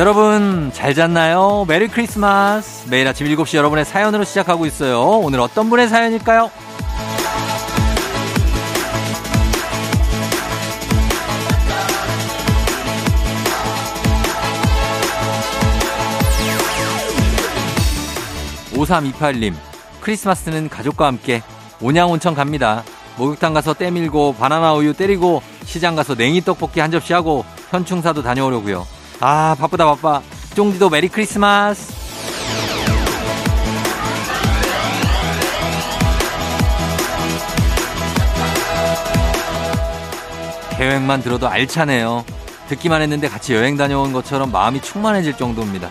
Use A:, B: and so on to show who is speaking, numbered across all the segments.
A: 여러분 잘 잤나요? 메리 크리스마스. 매일 아침 7시 여러분의 사연으로 시작하고 있어요. 오늘 어떤 분의 사연일까요? 5328님, 크리스마스는 가족과 함께 온양온천 갑니다. 목욕탕 가서 때밀고 바나나 우유 때리고 시장 가서 냉이 떡볶이 한 접시 하고 현충사도 다녀오려고요. 아 바쁘다 바빠. 쫑디도 메리 크리스마스. 계획만 들어도 알차네요. 듣기만 했는데 같이 여행 다녀온 것처럼 마음이 충만해질 정도입니다.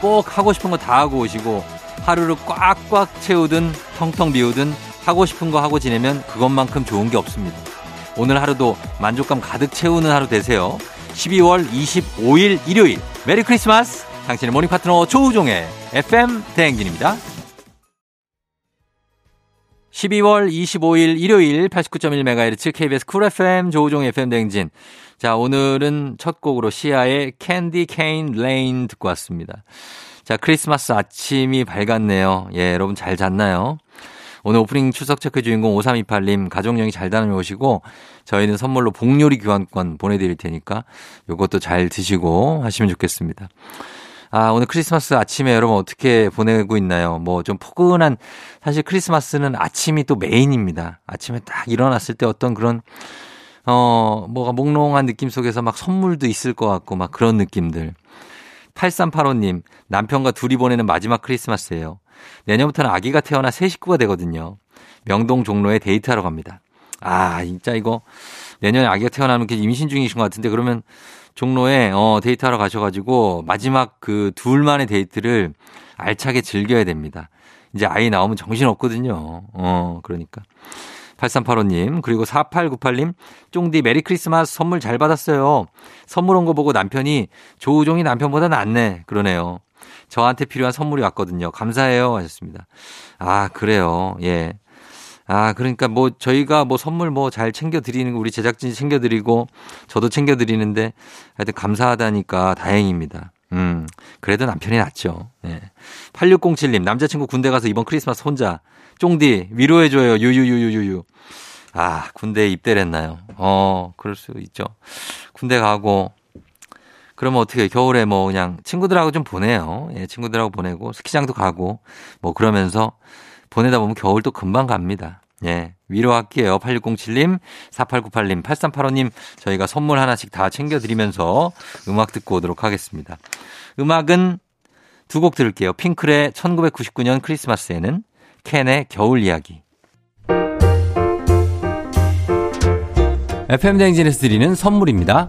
A: 꼭 하고 싶은 거 다 하고 오시고 하루를 꽉꽉 채우든 텅텅 비우든 하고 싶은 거 하고 지내면 그것만큼 좋은 게 없습니다. 오늘 하루도 만족감 가득 채우는 하루 되세요. 12월 25일 일요일 Merry Christmas 당신의 모닝 파트너 조우종의 FM 대행진입니다. 12월 25일 일요일 89.1MHz KBS 쿨 FM 조우종 FM 대행진. 자, 오늘은 첫 곡으로 시아의 Candy Cane Lane 듣고 왔습니다. 자, 크리스마스 아침이 밝았네요. 예, 여러분 잘 잤나요? 오늘 오프닝 추석 체크 주인공 5328님 가족여행 잘 다녀오시고 저희는 선물로 복요리 교환권 보내드릴 테니까 요것도 잘 드시고 하시면 좋겠습니다. 아, 오늘 크리스마스 아침에 여러분 어떻게 보내고 있나요? 뭐 좀 포근한, 사실 크리스마스는 아침이 또 메인입니다. 아침에 딱 일어났을 때 어떤 그런, 어, 뭐가 몽롱한 느낌 속에서 막 선물도 있을 것 같고 막 그런 느낌들. 8385님, 남편과 둘이 보내는 마지막 크리스마스예요. 내년부터는 아기가 태어나 새 식구가 되거든요. 명동 종로에 데이트하러 갑니다. 아, 진짜 이거 내년에 아기가 태어나면 임신 중이신 것 같은데 그러면 종로에 어 데이트하러 가셔가지고 마지막 그 둘만의 데이트를 알차게 즐겨야 됩니다. 이제 아이 나오면 정신 없거든요. 어 그러니까 8385님 그리고 4898님 쫑디 Merry Christmas 선물 잘 받았어요. 선물 온 거 보고 남편이 조우종이 남편보다 낫네 그러네요. 저한테 필요한 선물이 왔거든요. 감사해요 하셨습니다. 아 그래요. 예. 아, 그러니까 뭐 저희가 뭐 선물 뭐 잘 챙겨 드리는 거 우리 제작진이 챙겨 드리고 저도 챙겨 드리는데 하여튼 감사하다니까 다행입니다. 음, 그래도 남편이 낫죠. 예. 8607님, 남자친구 군대 가서 이번 크리스마스 혼자. 쫑디, 위로해줘요. 유유유유유유. 아, 군대에 입대를 했나요? 어, 그럴 수 있죠. 군대 가고, 그러면 어떻게 겨울에 뭐 그냥 친구들하고 좀 보내요. 예, 친구들하고 보내고, 스키장도 가고, 뭐 그러면서 보내다 보면 겨울도 금방 갑니다. 예. 위로할게요. 8607님, 4898님, 8385님, 저희가 선물 하나씩 다 챙겨드리면서 음악 듣고 오도록 하겠습니다. 음악은 두 곡 들을게요. 핑클의 1999년 크리스마스에는 캔의 겨울 이야기. FM대행진에서 드리는 선물입니다.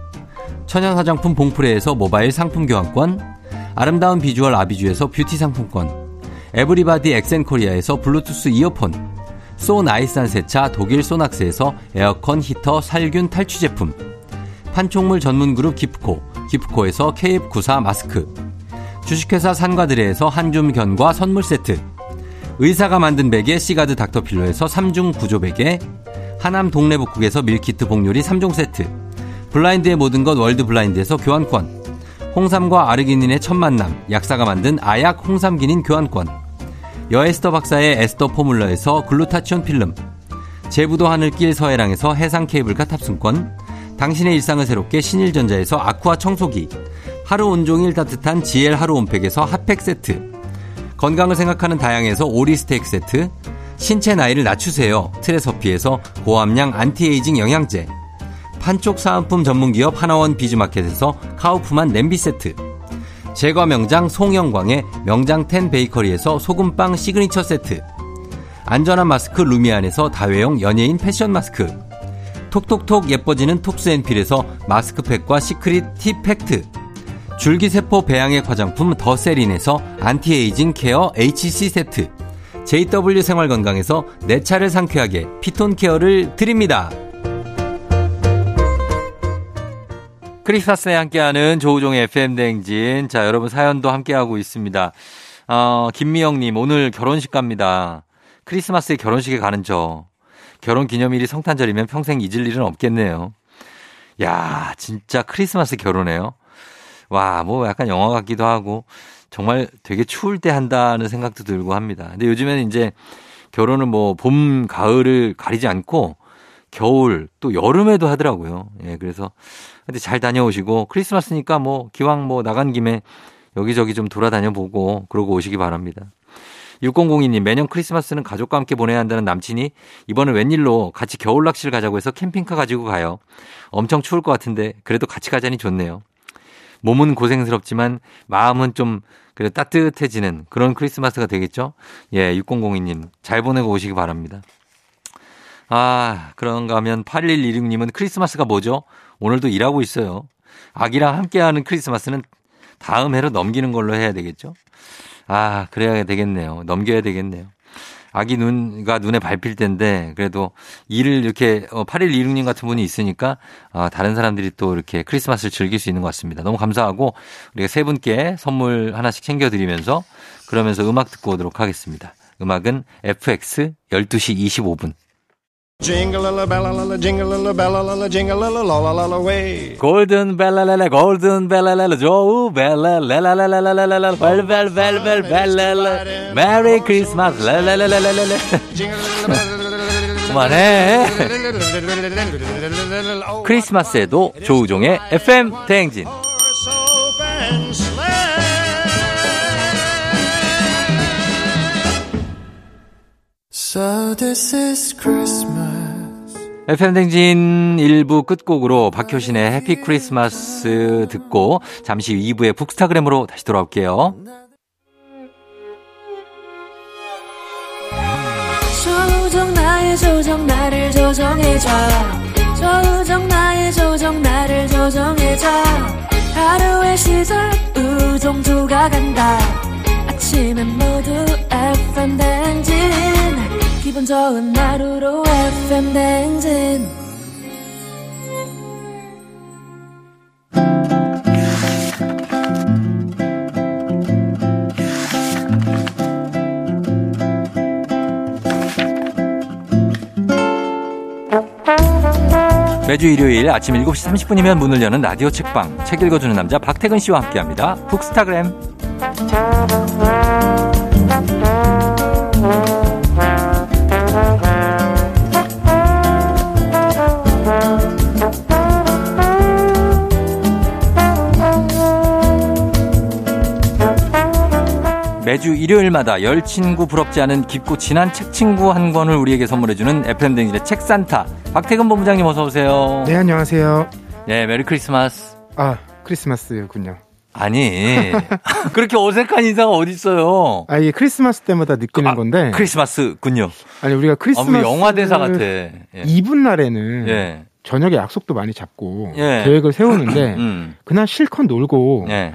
A: 천연 화장품 봉프레에서 모바일 상품 교환권 아름다운 비주얼 아비주에서 뷰티 상품권 에브리바디 엑센코리아에서 블루투스 이어폰, 소 나이산 세차 독일 소낙스에서 에어컨 히터 살균 탈취 제품, 판촉물 전문 그룹 기프코, 기프코에서 KF94 마스크, 주식회사 산과드레에서 한줌 견과 선물 세트, 의사가 만든 베개 시가드 닥터필러에서 3중 구조 베개, 하남 동래북국에서 밀키트 복요리 3종 세트, 블라인드의 모든 것 월드 블라인드에서 교환권, 홍삼과 아르기닌의 첫 만남, 약사가 만든 아약 홍삼기닌 교환권, 여에스터 박사의 에스터 포뮬러에서 글루타치온 필름, 제부도 하늘길 서해랑에서 해상 케이블카 탑승권, 당신의 일상을 새롭게 신일전자에서 아쿠아 청소기, 하루 온종일 따뜻한 GL 하루 온팩에서 핫팩 세트, 건강을 생각하는 다양에서 오리 스테이크 세트, 신체 나이를 낮추세요. 트레서피에서 고함량 안티에이징 영양제, 판촉 사은품 전문기업 하나원 비즈마켓에서 카우프만 냄비 세트, 제과 명장 송영광의 명장 텐 베이커리에서 소금빵 시그니처 세트 안전한 마스크 루미안에서 다회용 연예인 패션 마스크 톡톡톡 예뻐지는 톡스앤필에서 마스크팩과 시크릿 티 팩트 줄기세포 배양액 화장품 더세린에서 anti-aging care HC 세트. JW 생활건강에서 내 차를 상쾌하게 피톤 케어를 드립니다. 크리스마스에 함께하는 조우종의 FM대행진. 자, 여러분 사연도 함께하고 있습니다. 어, 김미영님, 오늘 결혼식 갑니다. 크리스마스에 결혼식에 가는 저. 결혼 기념일이 성탄절이면 평생 잊을 일은 없겠네요. 야, 진짜 크리스마스 결혼해요? 와, 뭐 약간 영화 같기도 하고 정말 되게 추울 때 한다는 생각도 들고 합니다. 근데 요즘에는 이제 결혼은 뭐 봄, 가을을 가리지 않고 겨울 또 여름에도 하더라고요. 예, 그래서 근데 잘 다녀오시고 크리스마스니까 뭐 기왕 뭐 나간 김에 여기저기 좀 돌아다녀 보고 그러고 오시기 바랍니다. 6002님, 매년 크리스마스는 가족과 함께 보내야 한다는 남친이 이번에 웬일로 같이 겨울 낚시를 가자고 해서 캠핑카 가지고 가요. 엄청 추울 것 같은데 그래도 같이 가자니 좋네요. 몸은 고생스럽지만 마음은 좀 그래 따뜻해지는 그런 크리스마스가 되겠죠? 예, 6002님 잘 보내고 오시기 바랍니다. 아, 그런가 하면 8116님은 크리스마스가 뭐죠? 오늘도 일하고 있어요. 아기랑 함께하는 크리스마스는 다음 해로 넘기는 걸로 해야 되겠죠? 아, 그래야 되겠네요. 넘겨야 되겠네요. 아기 눈가 눈에 밟힐 텐데 그래도 일을 이렇게 8126님 어, 같은 분이 있으니까 어, 다른 사람들이 또 이렇게 크리스마스를 즐길 수 있는 것 같습니다. 너무 감사하고 우리가 세 분께 선물 하나씩 챙겨드리면서 그러면서 음악 듣고 오도록 하겠습니다. 음악은 FX 12시 25분. 골든 벨라렐라 골든 벨라렐라 조우 벨라렐라렐라렐라 벨벨벨벨 벨렐라 메리 크리스마스 렐렐렐렐렐렐 그만해 크리스마스에도 조우종의 FM 대행진 So this is Christmas. FM댕진 1부 끝곡으로 박효신의 해피 크리스마스 듣고 잠시 2부의 북스타그램으로 다시 돌아올게요. 조정 나의 조정 나를 조정해줘. 조정 나의 조정 나를 조정해줘. 하루의 시절 우정조가 간다. 아침엔 모두 FM 댕진 기분 좋은 하루로 FM 댕진. 매주 일요일 아침 7시 30분이면 문을 여는 라디오 책방. 책 읽어주는 남자 박태근 씨와 함께합니다. 북스타그램 매주 일요일마다 열 친구 부럽지 않은 깊고 진한 책 친구 한 권을 우리에게 선물해주는 FM댕진의 책산타 박태근 본부장님 어서 오세요.
B: 네 안녕하세요.
A: 네 메리 크리스마스.
B: 아 크리스마스군요.
A: 아니 그렇게 어색한 인사가 어디 있어요?
B: 아 이게 크리스마스 때마다 느끼는 아, 건데.
A: 크리스마스군요.
B: 아니 우리가 크리스마스 아,
A: 영화 대사 같아. 예.
B: 이분 날에는 예. 저녁에 약속도 많이 잡고
A: 예.
B: 계획을 세우는데 음. 그날 실컷 놀고
A: 예.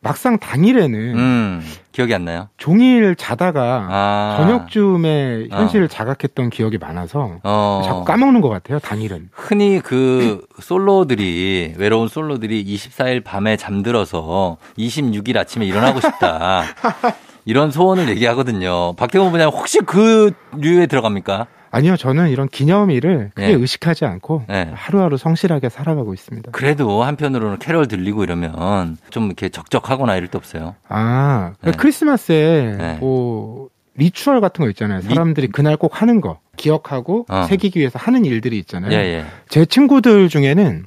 B: 막상 당일에는
A: 음, 기억이 안 나요.
B: 종일 자다가 아. 저녁쯤에 현실을 어. 자각했던 기억이 많아서
A: 어.
B: 자꾸 까먹는 것 같아요. 당일은.
A: 흔히 그 솔로들이 외로운 솔로들이 24일 밤에 잠들어서 26일 아침에 일어나고 싶다. 이런 소원을 얘기하거든요. 박태원 부장 혹시 그 류에 들어갑니까?
B: 아니요, 저는 이런 기념일을 크게 네. 의식하지 않고 네. 하루하루 성실하게 살아가고 있습니다.
A: 그래도 한편으로는 캐럴 들리고 이러면 좀 이렇게 적적하거나 이럴 때 없어요.
B: 아, 네. 크리스마스에 네. 뭐 ritual 같은 거 있잖아요. 사람들이 리... 그날 꼭 하는 거 기억하고 어. 새기기 위해서 하는 일들이 있잖아요.
A: 예, 예.
B: 제 친구들 중에는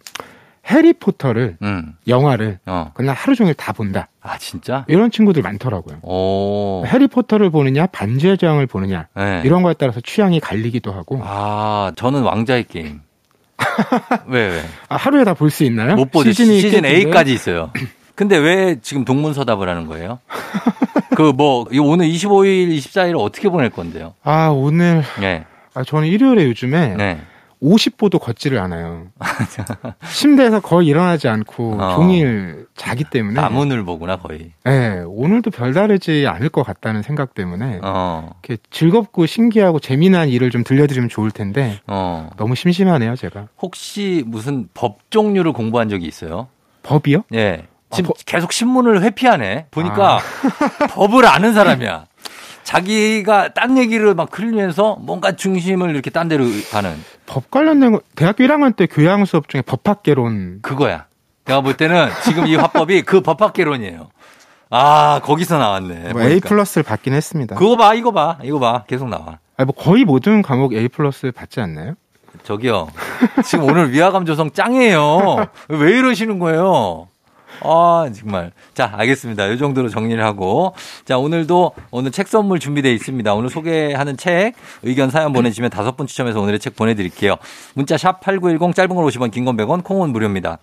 B: 해리포터를
A: 음.
B: 영화를
A: 어.
B: 그날 하루 종일 다 본다.
A: 아 진짜?
B: 이런 친구들 많더라고요.
A: 오.
B: 해리포터를 보느냐 반지의 제왕을 보느냐
A: 네.
B: 이런 거에 따라서 취향이 갈리기도 하고.
A: 아 저는 왕자의 게임. 왜 왜?
B: 아, 하루에 다 볼 수 있나요?
A: 못 보죠. 시즌이 시즌 A까지 있어요. 근데 왜 지금 동문서답을 하는 거예요? 그 뭐 오늘 25일, 24일 어떻게 보낼 건데요?
B: 아 오늘.
A: 네.
B: 아 저는 일요일에 요즘에.
A: 네.
B: 50보도 걷지를 않아요. 침대에서 거의 일어나지 않고 어. 종일 자기 때문에
A: 나문을 보구나 거의.
B: 네, 오늘도 별다르지 않을 것 같다는 생각 때문에 어. 이렇게 즐겁고 신기하고 재미난 일을 좀 들려드리면 좋을 텐데 어. 너무 심심하네요 제가.
A: 혹시 무슨 법 종류를 공부한 적이 있어요?
B: 법이요?
A: 예. 지금 아, 계속 신문을 회피하네. 보니까 아. 법을 아는 사람이야. 자기가 딴 얘기를 막 흘리면서 뭔가 중심을 이렇게 딴 데로 가는.
B: 법 관련된 거, 대학교 1학년 때 교양 수업 중에 법학개론.
A: 그거야. 내가 볼 때는 지금 이 화법이 그 법학개론이에요. 아, 거기서 나왔네.
B: 뭐 A 플러스를 받긴 했습니다.
A: 그거 봐, 이거 봐, 이거 봐. 계속 나와.
B: 아니, 뭐 거의 모든 과목 A 플러스 받지 않나요?
A: 저기요. 지금 오늘 위화감 조성 짱이에요. 왜 이러시는 거예요? 아, 정말. 자, 알겠습니다. 이 정도로 정리를 하고. 자, 오늘도 오늘 책 선물 준비되어 있습니다. 오늘 소개하는 책 의견 사연 보내주시면 다섯 분 추첨해서 오늘의 책 보내드릴게요. 문자 샵 8910 짧은 걸 50원, 긴 건 100원, 콩은 무료입니다.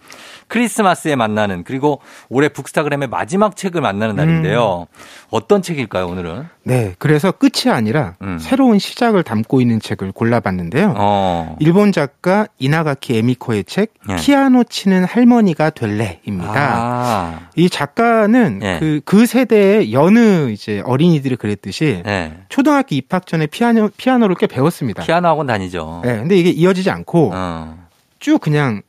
A: 크리스마스에 만나는 그리고 올해 북스타그램의 마지막 책을 만나는 날인데요. 음. 어떤 책일까요, 오늘은?
B: 네. 그래서 끝이 아니라 음. 새로운 시작을 담고 있는 책을 골라봤는데요. 어. 일본 작가 이나가키 에미코의 책 네. 피아노 치는 할머니가 될래입니다. 아. 이 작가는 네. 그, 그 세대의 여느 이제 어린이들이 그랬듯이 네. 초등학교 입학 전에 피아노, 피아노를 꽤 배웠습니다.
A: 피아노 학원 다니죠.
B: 네. 근데 이게 이어지지 않고 어. 쭉 그냥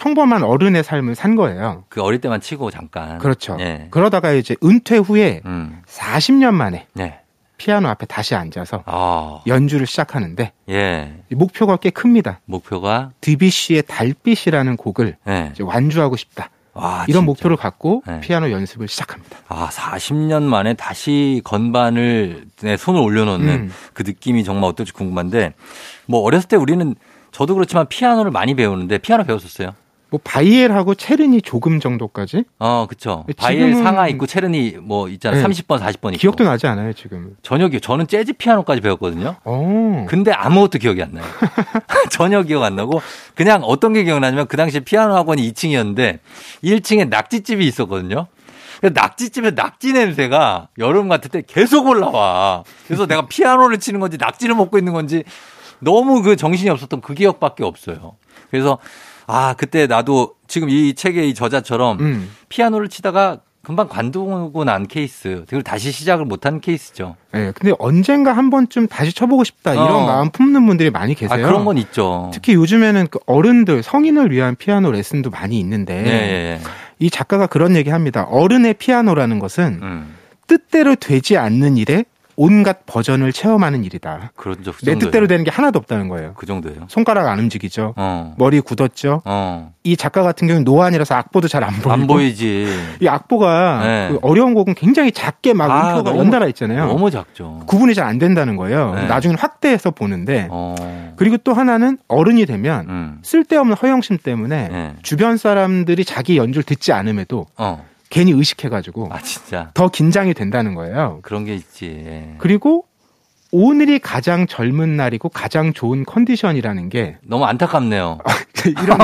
B: 평범한 어른의 삶을 산 거예요.
A: 그 어릴 때만 치고 잠깐.
B: 그렇죠. 예. 그러다가 이제 은퇴 후에 음. 40년 만에 예. 피아노 앞에 다시 앉아서 아. 연주를 시작하는데 예. 목표가 꽤 큽니다.
A: 목표가
B: 드비쉬의 달빛이라는 곡을 예. 완주하고 싶다. 와, 이런 진짜. 목표를 갖고 네. 피아노 연습을 시작합니다.
A: 아, 40년 만에 다시 건반을 네, 손을 올려놓는 음. 그 느낌이 정말 어떨지 궁금한데, 뭐 어렸을 때 우리는 저도 그렇지만 피아노를 많이 배우는데 피아노 배웠었어요.
B: 뭐 바이엘하고 체르니 조금 정도까지?
A: 어, 그쵸. 바이엘 상하 있고 체르니 뭐 있잖아. 네. 30번, 40번 있고.
B: 기억도 나지 않아요, 지금.
A: 전혀 기억. 저는 재즈 피아노까지 배웠거든요. 오. 어. 근데 아무것도 기억이 안 나요. 전혀 기억 안 나고 그냥 어떤 게 기억나냐면 그 당시에 피아노 학원이 2층이었는데 1층에 낙지집이 있었거든요. 낙지집에 낙지 냄새가 여름 같을 때 계속 올라와. 그래서 내가 피아노를 치는 건지 낙지를 먹고 있는 건지 너무 그 정신이 없었던 그 기억밖에 없어요. 그래서 아, 그때 나도 지금 이 책의 이 저자처럼 음. 피아노를 치다가 금방 관두고 난 케이스. 그리고 다시 시작을 못한 케이스죠.
B: 네, 근데 언젠가 한 번쯤 다시 쳐보고 싶다 이런 어. 마음 품는 분들이 많이 계세요.
A: 아, 그런 건 있죠.
B: 특히 요즘에는 그 어른들 성인을 위한 피아노 레슨도 많이 있는데 네. 이 작가가 그런 얘기합니다. 어른의 피아노라는 것은 음. 뜻대로 되지 않는 일에 온갖 버전을 체험하는 일이다.
A: 그런 적,
B: 내 뜻대로 되는 게 하나도 없다는 거예요.
A: 그 정도예요.
B: 손가락 안 움직이죠. 어. 머리 굳었죠. 어. 이 작가 같은 경우는 노안이라서 악보도 잘 안 보이고.
A: 안 보이지.
B: 이 악보가 네. 그 어려운 곡은 굉장히 작게 막 아, 음표가 너무, 연달아 있잖아요.
A: 너무 작죠.
B: 구분이 잘 안 된다는 거예요. 네. 나중에 확대해서 보는데. 어. 그리고 또 하나는 어른이 되면 음. 쓸데없는 허영심 때문에 네. 주변 사람들이 자기 연주를 듣지 않음에도 어. 괜히 의식해가지고
A: 아 진짜
B: 더 긴장이 된다는 거예요.
A: 그런 게 있지. 예.
B: 그리고 오늘이 가장 젊은 날이고 가장 좋은 컨디션이라는 게
A: 너무 안타깝네요.
B: 이런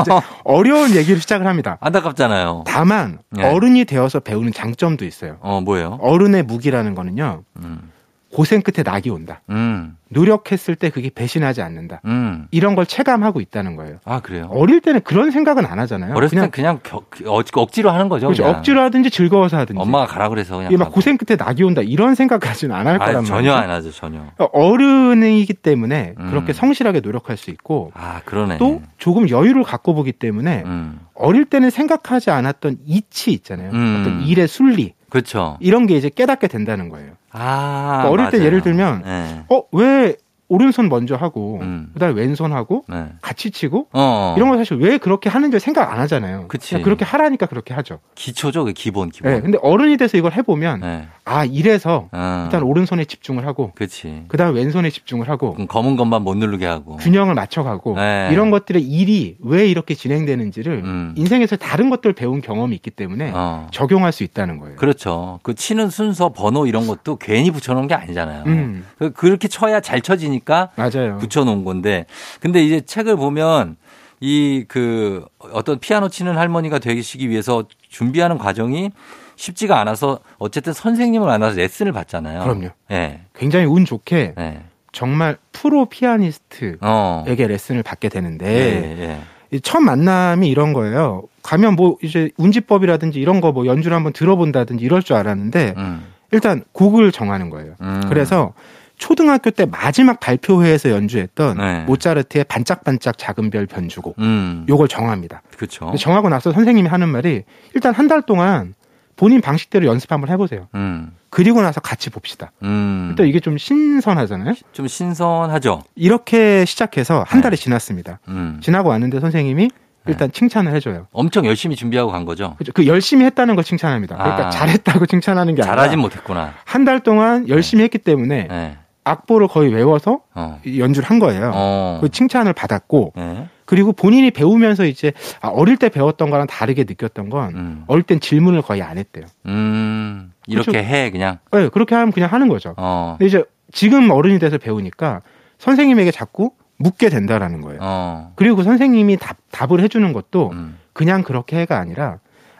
B: 어려운 얘기를 시작을 합니다.
A: 안타깝잖아요.
B: 다만 네. 어른이 되어서 배우는 장점도 있어요.
A: 어 뭐예요?
B: 어른의 무기라는 거는요. 음. 고생 끝에 낙이 온다. 음. 노력했을 때 그게 배신하지 않는다. 음. 이런 걸 체감하고 있다는 거예요.
A: 아 그래요?
B: 어릴 때는 그런 생각은 안 하잖아요.
A: 어렸을 땐 그냥, 그냥 겨, 억지로 하는 거죠.
B: 그렇죠. 억지로 하든지 즐거워서 하든지.
A: 엄마가 가라 그래서 그냥.
B: 막 고생 끝에 낙이 온다 이런 생각까지는 안 할 거란
A: 말이죠. 전혀 안 하죠, 전혀.
B: 어른이기 때문에 음. 그렇게 성실하게 노력할 수 있고.
A: 아 그러네.
B: 또 조금 여유를 갖고 보기 때문에 음. 어릴 때는 생각하지 않았던 이치 있잖아요. 음. 어떤 일의 순리.
A: 그렇죠.
B: 이런 게 이제 깨닫게 된다는 거예요.
A: 아,
B: 그러니까 어릴 때 예를 들면 네. 어왜 오른손 먼저 하고 음. 그다음에 왼손 하고 네. 같이 치고 어어. 이런 거 사실 왜 그렇게 하는지 생각 안 하잖아요. 그치. 그렇게 하라니까 그렇게 하죠.
A: 기초죠, 그 기본 기본.
B: 네, 근데 어른이 돼서 이걸 해보면 네. 아 이래서 어. 일단 오른손에 집중을 하고, 그치. 그다음 에 왼손에 집중을 하고,
A: 검은 것만 못 누르게 하고,
B: 균형을 맞춰가고 네. 이런 것들의 일이 왜 이렇게 진행되는지를 음. 인생에서 다른 것들 배운 경험이 있기 때문에 어. 적용할 수 있다는 거예요.
A: 그렇죠. 그 치는 순서, 번호 이런 것도 괜히 붙여놓은 게 아니잖아요. 음. 그 그렇게 쳐야 잘 쳐지니. 있으니까 맞아요. 붙여놓은 건데 근데 이제 책을 보면 이 그 어떤 피아노 치는 할머니가 되시기 위해서 준비하는 과정이 쉽지가 않아서 어쨌든 선생님을 만나서 레슨을 받잖아요.
B: 그럼요. 예. 네. 굉장히 운 좋게 네. 정말 프로 피아니스트에게 어. 레슨을 받게 되는데 예, 예. 첫 만남이 이런 거예요. 가면 뭐 이제 운지법이라든지 이런 거 뭐 연주를 한번 들어본다든지 이럴 줄 알았는데 음. 일단 곡을 정하는 거예요. 음. 그래서 초등학교 때 마지막 발표회에서 연주했던 네. 모차르트의 반짝반짝 작은 별 변주곡 음. 요걸 정합니다.
A: 그렇죠.
B: 정하고 나서 선생님이 하는 말이 일단 한 달 동안 본인 방식대로 연습 한번 해보세요. 음. 그리고 나서 같이 봅시다. 음. 또 이게 좀 신선하잖아요.
A: 좀 신선하죠.
B: 이렇게 시작해서 한 네. 달이 지났습니다. 음. 지나고 왔는데 선생님이 일단 네. 칭찬을 해줘요.
A: 엄청 열심히 준비하고 간 거죠.
B: 그렇죠. 그 열심히 했다는 걸 칭찬합니다. 그러니까 아. 잘했다고 칭찬하는 게 아니라
A: 잘하진 못했구나.
B: 한 달 동안 열심히 네. 했기 때문에 네. 악보를 거의 외워서 어. 연주를 한 거예요. 어. 그 칭찬을 받았고 네. 그리고 본인이 배우면서 이제 아, 어릴 때 배웠던 거랑 다르게 느꼈던 건 음. 어릴 땐 질문을 거의 안 했대요.
A: 음. 이렇게 그렇죠? 해 그냥.
B: 네, 그렇게 하면 그냥 하는 거죠. 어. 근데 이제 지금 어른이 돼서 배우니까 선생님에게 자꾸 묻게 된다라는 거예요. 어. 그리고 선생님이 답, 답을 해주는 것도 음. 그냥 그렇게 해가 아니라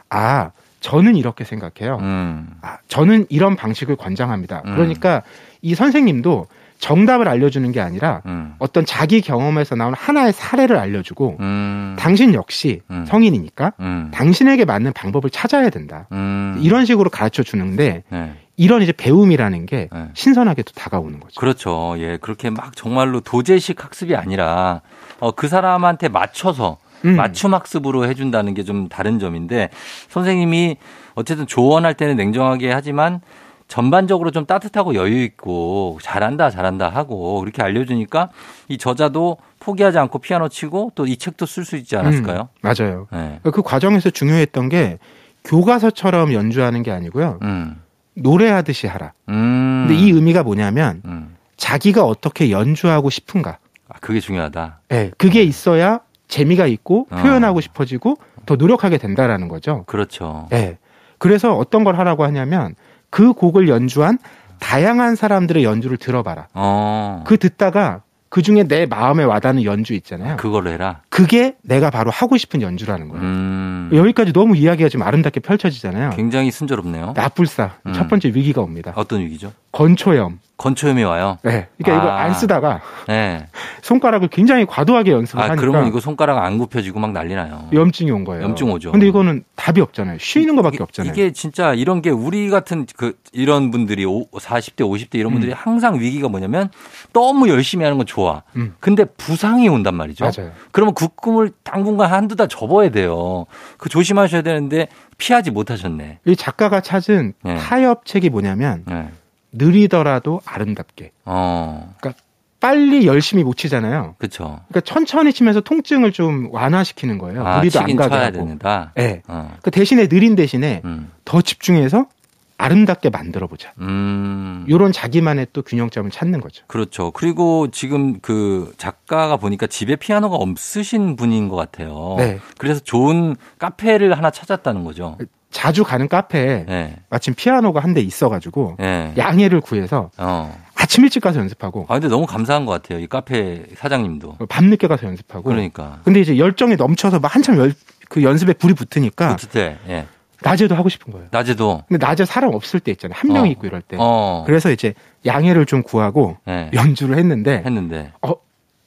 B: 아 저는 이렇게 생각해요. 음. 아, 저는 이런 방식을 권장합니다. 음. 그러니까 이 선생님도 정답을 알려주는 게 아니라 음. 어떤 자기 경험에서 나온 하나의 사례를 알려주고 음. 당신 역시 음. 성인이니까 음. 당신에게 맞는 방법을 찾아야 된다. 음. 이런 식으로 가르쳐 주는데 네. 이런 이제 배움이라는 게 네. 신선하게 또 다가오는 거죠.
A: 그렇죠. 예. 그렇게 막 정말로 도제식 학습이 아니라 어, 그 사람한테 맞춰서 음. 맞춤 학습으로 해준다는 게 좀 다른 점인데 선생님이 어쨌든 조언할 때는 냉정하게 하지만 전반적으로 좀 따뜻하고 여유 있고 잘한다 잘한다 하고 그렇게 알려주니까 이 저자도 포기하지 않고 피아노 치고 또 이 책도 쓸 수 있지 않았을까요?
B: 음, 맞아요. 네. 그 과정에서 중요했던 게 교과서처럼 연주하는 게 아니고요. 음. 노래하듯이 하라. 음. 근데 이 의미가 뭐냐면 음. 자기가 어떻게 연주하고 싶은가.
A: 아, 그게 중요하다.
B: 네, 그게 있어야 재미가 있고 어. 표현하고 어. 싶어지고 더 노력하게 된다라는 거죠.
A: 그렇죠.
B: 네. 그래서 어떤 걸 하라고 하냐면 그 곡을 연주한 다양한 사람들의 연주를 들어봐라. 어. 그 듣다가 그 중에 내 마음에 와닿는 연주 있잖아요.
A: 그걸로 해라.
B: 그게 내가 바로 하고 싶은 연주라는 거예요. 음. 여기까지 너무 이야기가 좀 아름답게 펼쳐지잖아요.
A: 굉장히 순조롭네요.
B: 나불사 음. 첫 번째 위기가 옵니다.
A: 어떤 위기죠?
B: 건초염.
A: 건초염이 와요.
B: 네. 그러니까 아. 이거 안 쓰다가 네. 손가락을 굉장히 과도하게 연습을 아, 하니까
A: 그러면 이거 손가락 안 굽혀지고 막 난리 나요.
B: 염증이 온 거예요.
A: 염증 오죠.
B: 근데 이거는 답이 없잖아요. 쉬는 거밖에 없잖아요.
A: 이게 진짜 이런 게 우리 같은 그 이런 분들이 40대, 50대 이런 분들이 음. 항상 위기가 뭐냐면 너무 열심히 하는 건 좋아. 음. 근데 부상이 온단 말이죠.
B: 맞아요.
A: 그러면 그 꿈을 당분간 한두 달 접어야 돼요. 그 조심하셔야 되는데 피하지 못하셨네.
B: 이 작가가 찾은 네. 타협 책이 뭐냐면 네. 느리더라도 아름답게. 어. 그러니까 빨리 열심히 못 치잖아요.
A: 그렇죠.
B: 그러니까 천천히 치면서 통증을 좀 완화시키는 거예요.
A: 아, 무리도 안 가게 하고. 된다.
B: 네. 어. 그 대신에 느린 대신에 음. 더 집중해서 아름답게 만들어 보자. 음. 요런 자기만의 또 균형점을 찾는 거죠.
A: 그렇죠. 그리고 지금 그 작가가 보니까 집에 피아노가 없으신 분인 것 같아요. 네. 그래서 좋은 카페를 하나 찾았다는 거죠.
B: 자주 가는 카페에 네. 마침 피아노가 한 대 있어가지고 네. 양해를 구해서 어. 아침 일찍 가서 연습하고.
A: 아 근데 너무 감사한 것 같아요. 이 카페 사장님도.
B: 밤 늦게 가서 연습하고.
A: 그러니까.
B: 근데 이제 열정이 넘쳐서 막 한참 열, 그 연습에 불이 붙으니까.
A: 붙을 때. 예.
B: 낮에도 하고 싶은 거예요.
A: 낮에도.
B: 근데 낮에 사람 없을 때 있잖아요. 한 명이 어. 있고 이럴 때. 어. 그래서 이제 양해를 좀 구하고 네. 연주를 했는데.
A: 했는데.
B: 어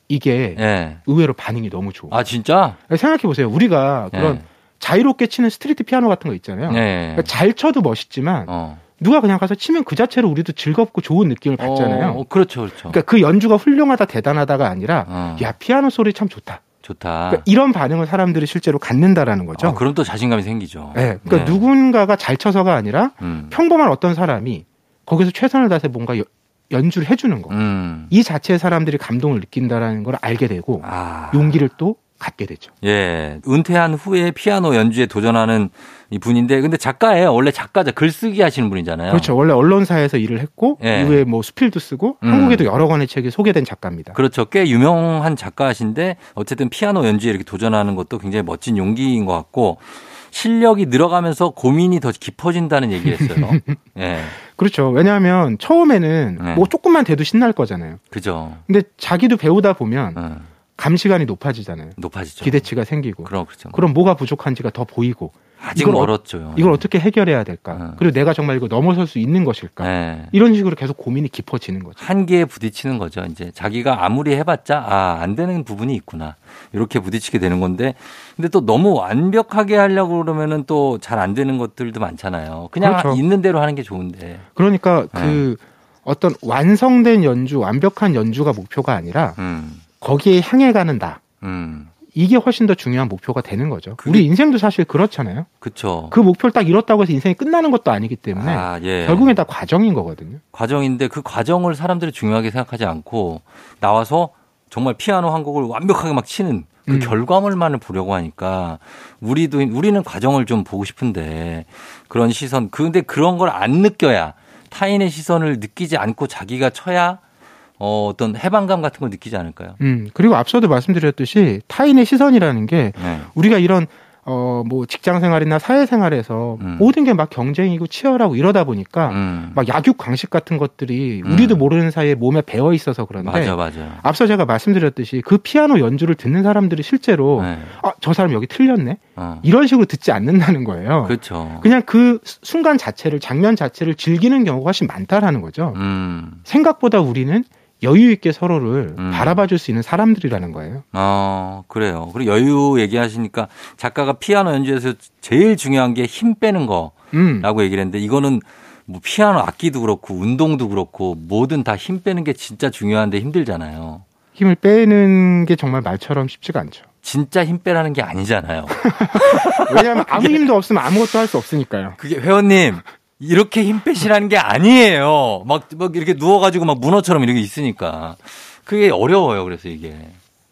B: 이게 네. 의외로 반응이 너무 좋아.
A: 아 진짜?
B: 생각해 보세요. 우리가 그런 네. 자유롭게 치는 street 피아노 같은 거 있잖아요. 네. 그러니까 잘 쳐도 멋있지만 어. 누가 그냥 가서 치면 그 자체로 우리도 즐겁고 좋은 느낌을 받잖아요.
A: 어, 그렇죠, 그렇죠.
B: 그러니까 그 연주가 훌륭하다, 대단하다가 아니라 어. 야 피아노 소리 참 좋다.
A: 좋다.
B: 그러니까 이런 반응을 사람들이 실제로 갖는다라는 거죠.
A: 어, 그럼 또 자신감이 생기죠.
B: 네. 그러니까 네. 누군가가 잘 쳐서가 아니라 음. 평범한 어떤 사람이 거기서 최선을 다해서 뭔가 여, 연주를 해주는 거. 음. 이 자체의 사람들이 감동을 느낀다라는 걸 알게 되고 아. 용기를 또 갖게 되죠.
A: 예. 은퇴한 후에 피아노 연주에 도전하는 이 분인데 근데 작가예요. 원래 작가자 글쓰기 하시는 분이잖아요.
B: 그렇죠. 원래 언론사에서 일을 했고 예. 이후에 뭐 수필도 쓰고 음. 한국에도 여러 권의 책이 소개된 작가입니다.
A: 그렇죠. 꽤 유명한 작가신데 어쨌든 피아노 연주에 이렇게 도전하는 것도 굉장히 멋진 용기인 것 같고 실력이 늘어가면서 고민이 더 깊어진다는 얘기를 했어요. 예.
B: 그렇죠. 왜냐하면 처음에는 네. 뭐 조금만 돼도 신날 거잖아요.
A: 그죠.
B: 근데 자기도 배우다 보면 네. 감시관이 높아지잖아요.
A: 높아지죠.
B: 기대치가 생기고.
A: 그럼 그렇죠.
B: 그럼 뭐가 부족한지가 더 보이고.
A: 아직 이걸 멀었죠.
B: 어, 이걸 어떻게 해결해야 될까? 네. 그리고 내가 정말 이거 넘어설 수 있는 것일까? 네. 이런 식으로 계속 고민이 깊어지는 거죠.
A: 한계에 부딪히는 거죠. 이제 자기가 아무리 해봤자 아 안 되는 부분이 있구나 이렇게 부딪히게 되는 건데, 근데 또 너무 완벽하게 하려고 그러면은 또 잘 안 되는 것들도 많잖아요. 그냥 그렇죠. 있는 대로 하는 게 좋은데.
B: 그러니까 네. 그 어떤 완성된 연주, 완벽한 연주가 목표가 아니라 음. 거기에 향해 가는 다. 음. 이게 훨씬 더 중요한 목표가 되는 거죠. 그게... 우리 인생도 사실 그렇잖아요.
A: 그렇죠.
B: 그 목표를 딱 이뤘다고 해서 인생이 끝나는 것도 아니기 때문에 아, 예. 결국엔 다 과정인 거거든요.
A: 과정인데 그 과정을 사람들이 중요하게 생각하지 않고 나와서 정말 피아노 한 곡을 완벽하게 막 치는 그 음. 결과물만을 보려고 하니까 우리도 우리는 과정을 좀 보고 싶은데 그런 시선 그런데 그런 걸 안 느껴야 타인의 시선을 느끼지 않고 자기가 쳐야 어, 어떤 해방감 같은 걸 느끼지 않을까요?
B: 음, 그리고 앞서도 말씀드렸듯이 타인의 시선이라는 게 네. 우리가 이런 어, 뭐 직장 생활이나 사회 생활에서 음. 모든 게 막 경쟁이고 치열하고 이러다 보니까 음. 막 약육 강식 같은 것들이 음. 우리도 모르는 사이에 몸에 배어 있어서 그런데
A: 맞아, 맞아.
B: 앞서 제가 말씀드렸듯이 그 피아노 연주를 듣는 사람들이 실제로 네. 아, 저 사람 여기 틀렸네. 어. 이런 식으로 듣지 않는다는 거예요.
A: 그렇죠.
B: 그냥 그 순간 자체를 장면 자체를 즐기는 경우가 훨씬 많다라는 거죠. 음. 생각보다 우리는 여유 있게 서로를 음. 바라봐 줄 수 있는 사람들이라는 거예요.
A: 어, 그래요. 그리고 여유 얘기하시니까 작가가 피아노 연주에서 제일 중요한 게 힘 빼는 거라고 음. 얘기를 했는데 이거는 뭐 피아노 악기도 그렇고 운동도 그렇고 뭐든 다 힘 빼는 게 진짜 중요한데 힘들잖아요.
B: 힘을 빼는 게 정말 말처럼 쉽지가 않죠.
A: 진짜 힘 빼라는 게 아니잖아요.
B: 왜냐하면 아무 힘도 없으면 아무것도 할 수 없으니까요.
A: 그게 회원님 이렇게 힘 빼시라는 게 아니에요. 막, 막 이렇게 누워가지고 막 문어처럼 이렇게 있으니까. 그게 어려워요. 그래서 이게.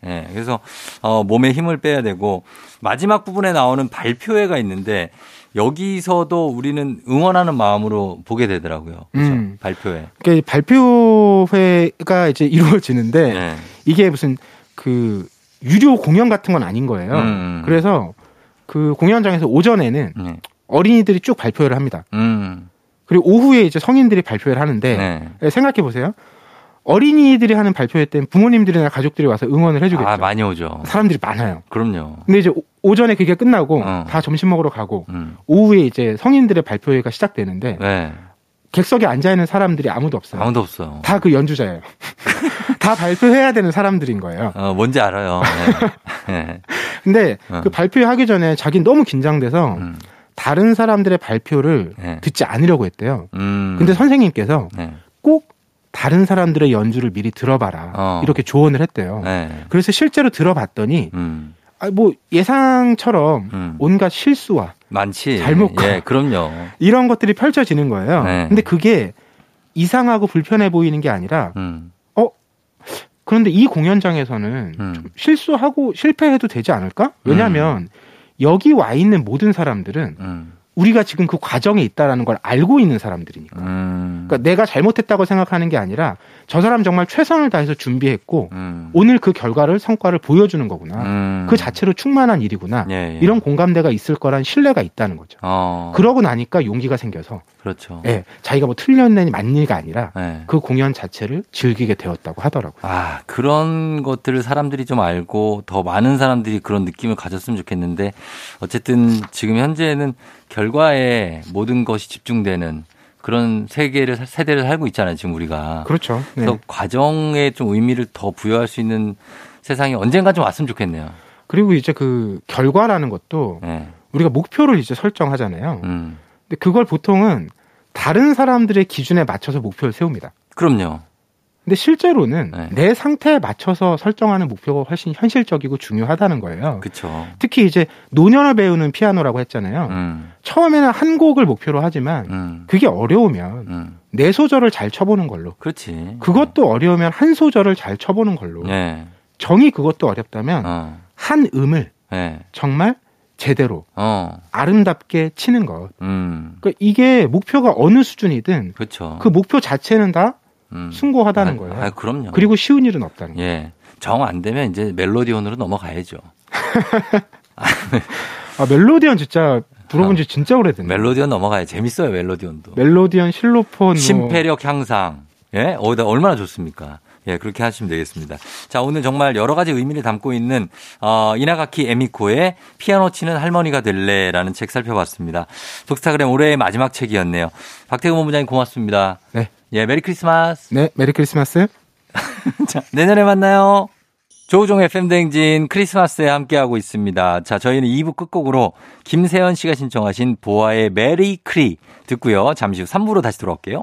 A: 예. 네, 그래서, 어, 몸에 힘을 빼야 되고, 마지막 부분에 나오는 발표회가 있는데, 여기서도 우리는 응원하는 마음으로 보게 되더라고요. 그렇죠? 음. 발표회.
B: 그러니까 발표회가 이제 이루어지는데, 네. 이게 무슨 그 유료 공연 같은 건 아닌 거예요. 음. 음. 그래서 그 공연장에서 오전에는 네. 어린이들이 쭉 발표를 합니다. 음. 그리고 오후에 이제 성인들이 발표를 하는데 네. 예, 생각해 보세요. 어린이들이 하는 발표회 때는 부모님들이나 가족들이 와서 응원을 해주겠죠.
A: 아, 많이 오죠.
B: 사람들이 많아요.
A: 그럼요.
B: 근데 이제 오전에 그게 끝나고 어. 다 점심 먹으러 가고 음. 오후에 이제 성인들의 발표회가 시작되는데 네. 객석에 앉아 있는 사람들이 아무도 없어요.
A: 아무도 없어요.
B: 다 그 연주자예요. 다 발표해야 되는 사람들인 거예요.
A: 어, 뭔지 알아요. 네. 네.
B: 근데 어. 그 발표하기 전에 자기 는 너무 긴장돼서 음. 다른 사람들의 발표를 네. 듣지 않으려고 했대요. 음. 근데 선생님께서 네. 꼭 다른 사람들의 연주를 미리 들어봐라. 어. 이렇게 조언을 했대요. 네. 그래서 실제로 들어봤더니 음. 아, 뭐 예상처럼 음. 온갖 실수와
A: 많지.
B: 잘못과
A: 예, 그럼요.
B: 이런 것들이 펼쳐지는 거예요. 네. 근데 그게 이상하고 불편해 보이는 게 아니라 음. 어 그런데 이 공연장에서는 음. 실수하고 실패해도 되지 않을까? 왜냐하면 음. 여기 와 있는 모든 사람들은 음. 우리가 지금 그 과정에 있다라는 걸 알고 있는 사람들이니까. 음. 그러니까 내가 잘못했다고 생각하는 게 아니라 저 사람 정말 최선을 다해서 준비했고 음. 오늘 그 결과를 성과를 보여주는 거구나. 음. 그 자체로 충만한 일이구나. 예, 예. 이런 공감대가 있을 거란 신뢰가 있다는 거죠. 어. 그러고 나니까 용기가 생겨서
A: 그렇죠.
B: 예, 자기가 뭐 틀렸느니 맞니가 아니라 예. 그 공연 자체를 즐기게 되었다고 하더라고요.
A: 아 그런 것들을 사람들이 좀 알고 더 많은 사람들이 그런 느낌을 가졌으면 좋겠는데 어쨌든 지금 현재는 결과에 모든 것이 집중되는 그런 세계를 세대를 살고 있잖아요 지금 우리가
B: 그렇죠.
A: 네. 그래서 과정에 좀 의미를 더 부여할 수 있는 세상이 언젠가 좀 왔으면 좋겠네요.
B: 그리고 이제 그 결과라는 것도 네. 우리가 목표를 이제 설정하잖아요. 음. 근데 그걸 보통은 다른 사람들의 기준에 맞춰서 목표를 세웁니다.
A: 그럼요.
B: 근데 실제로는 네. 내 상태에 맞춰서 설정하는 목표가 훨씬 현실적이고 중요하다는 거예요.
A: 그렇죠.
B: 특히 이제 노년을 배우는 피아노라고 했잖아요. 음. 처음에는 한 곡을 목표로 하지만 음. 그게 어려우면 음. 네 소절을 잘 쳐보는 걸로.
A: 그렇지.
B: 그것도 어려우면 한 소절을 잘 쳐보는 걸로. 네. 정이 그것도 어렵다면 어. 한 음을 네. 정말 제대로 어. 아름답게 치는 것. 음. 그러니까 이게 목표가 어느 수준이든
A: 그렇죠.
B: 그 목표 자체는 다 음. 숭고하다는 아, 거예요.
A: 아, 그럼요.
B: 그리고 쉬운 일은 없다는 거예요.
A: 예. 정 안 되면 이제 멜로디온으로 넘어가야죠.
B: 아, 멜로디온 진짜 들어본 지 아, 진짜 오래됐네.
A: 멜로디온 넘어가야 재밌어요, 멜로디온도.
B: 멜로디온, 실로폰. 뭐.
A: 심폐력 향상. 예? 어, 나 얼마나 좋습니까? 예, 그렇게 하시면 되겠습니다. 자, 오늘 정말 여러 가지 의미를 담고 있는, 어, 이나가키 에미코의 피아노 치는 할머니가 될래라는 책 살펴봤습니다. 독스타그램 올해의 마지막 책이었네요. 박태근 본부장님 고맙습니다.
B: 네.
A: 예, Merry Christmas.
B: 네, Merry Christmas.
A: 자, 내년에 만나요. 조우종 FM대행진 크리스마스에 함께하고 있습니다. 자, 저희는 2부 끝곡으로 김세현 씨가 신청하신 보아의 Merry-Chri 듣고요. 잠시 후 3부로 다시 돌아올게요.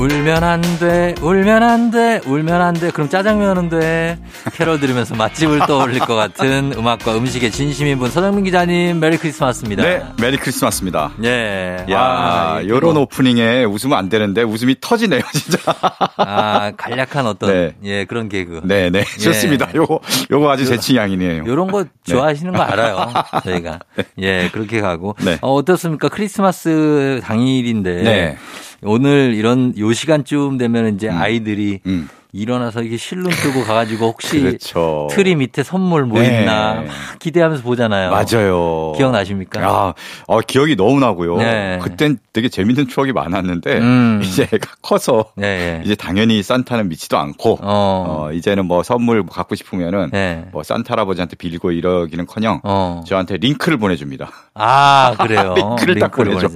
A: 울면 안 돼, 울면 안 돼, 울면 안 돼. 그럼 짜장면은 돼. 캐롤 들으면서 맛집을 떠올릴 것 같은 음악과 음식에 진심인 분 서정민 기자님 Merry Christmas입니다.
C: 네, Merry Christmas입니다.
A: 예.
C: 야, 아, 요런 뭐. 오프닝에 웃으면 안 되는데 웃음이 터지네요, 진짜.
A: 아, 간략한 어떤 네. 예, 그런 개그.
C: 네, 네. 예. 좋습니다. 요거 요거 아주 제 취향이네요.
A: 요런 거 네. 좋아하시는 네. 거 알아요. 저희가. 네. 예, 그렇게 가고. 네. 어, 어떻습니까? 크리스마스 당일인데 네. 오늘 이런 요 시간쯤 되면 이제 음. 아이들이 음. 일어나서 이게 실눈 뜨고 가가지고 혹시 그렇죠. 트리 밑에 선물 뭐 네. 있나 막 기대하면서 보잖아요.
C: 맞아요.
A: 기억나십니까?
C: 아, 어, 기억이 너무 나고요. 네. 그땐 되게 재밌는 추억이 많았는데 음. 이제 애가 커서 네. 이제 당연히 산타는 믿지도 않고 어. 어 이제는 뭐 선물 갖고 싶으면은 네. 뭐 산타 할아버지한테 빌고 이러기는커녕 어. 저한테 링크를 보내줍니다.
A: 아 그래요.
C: 링크를 딱 보내줘.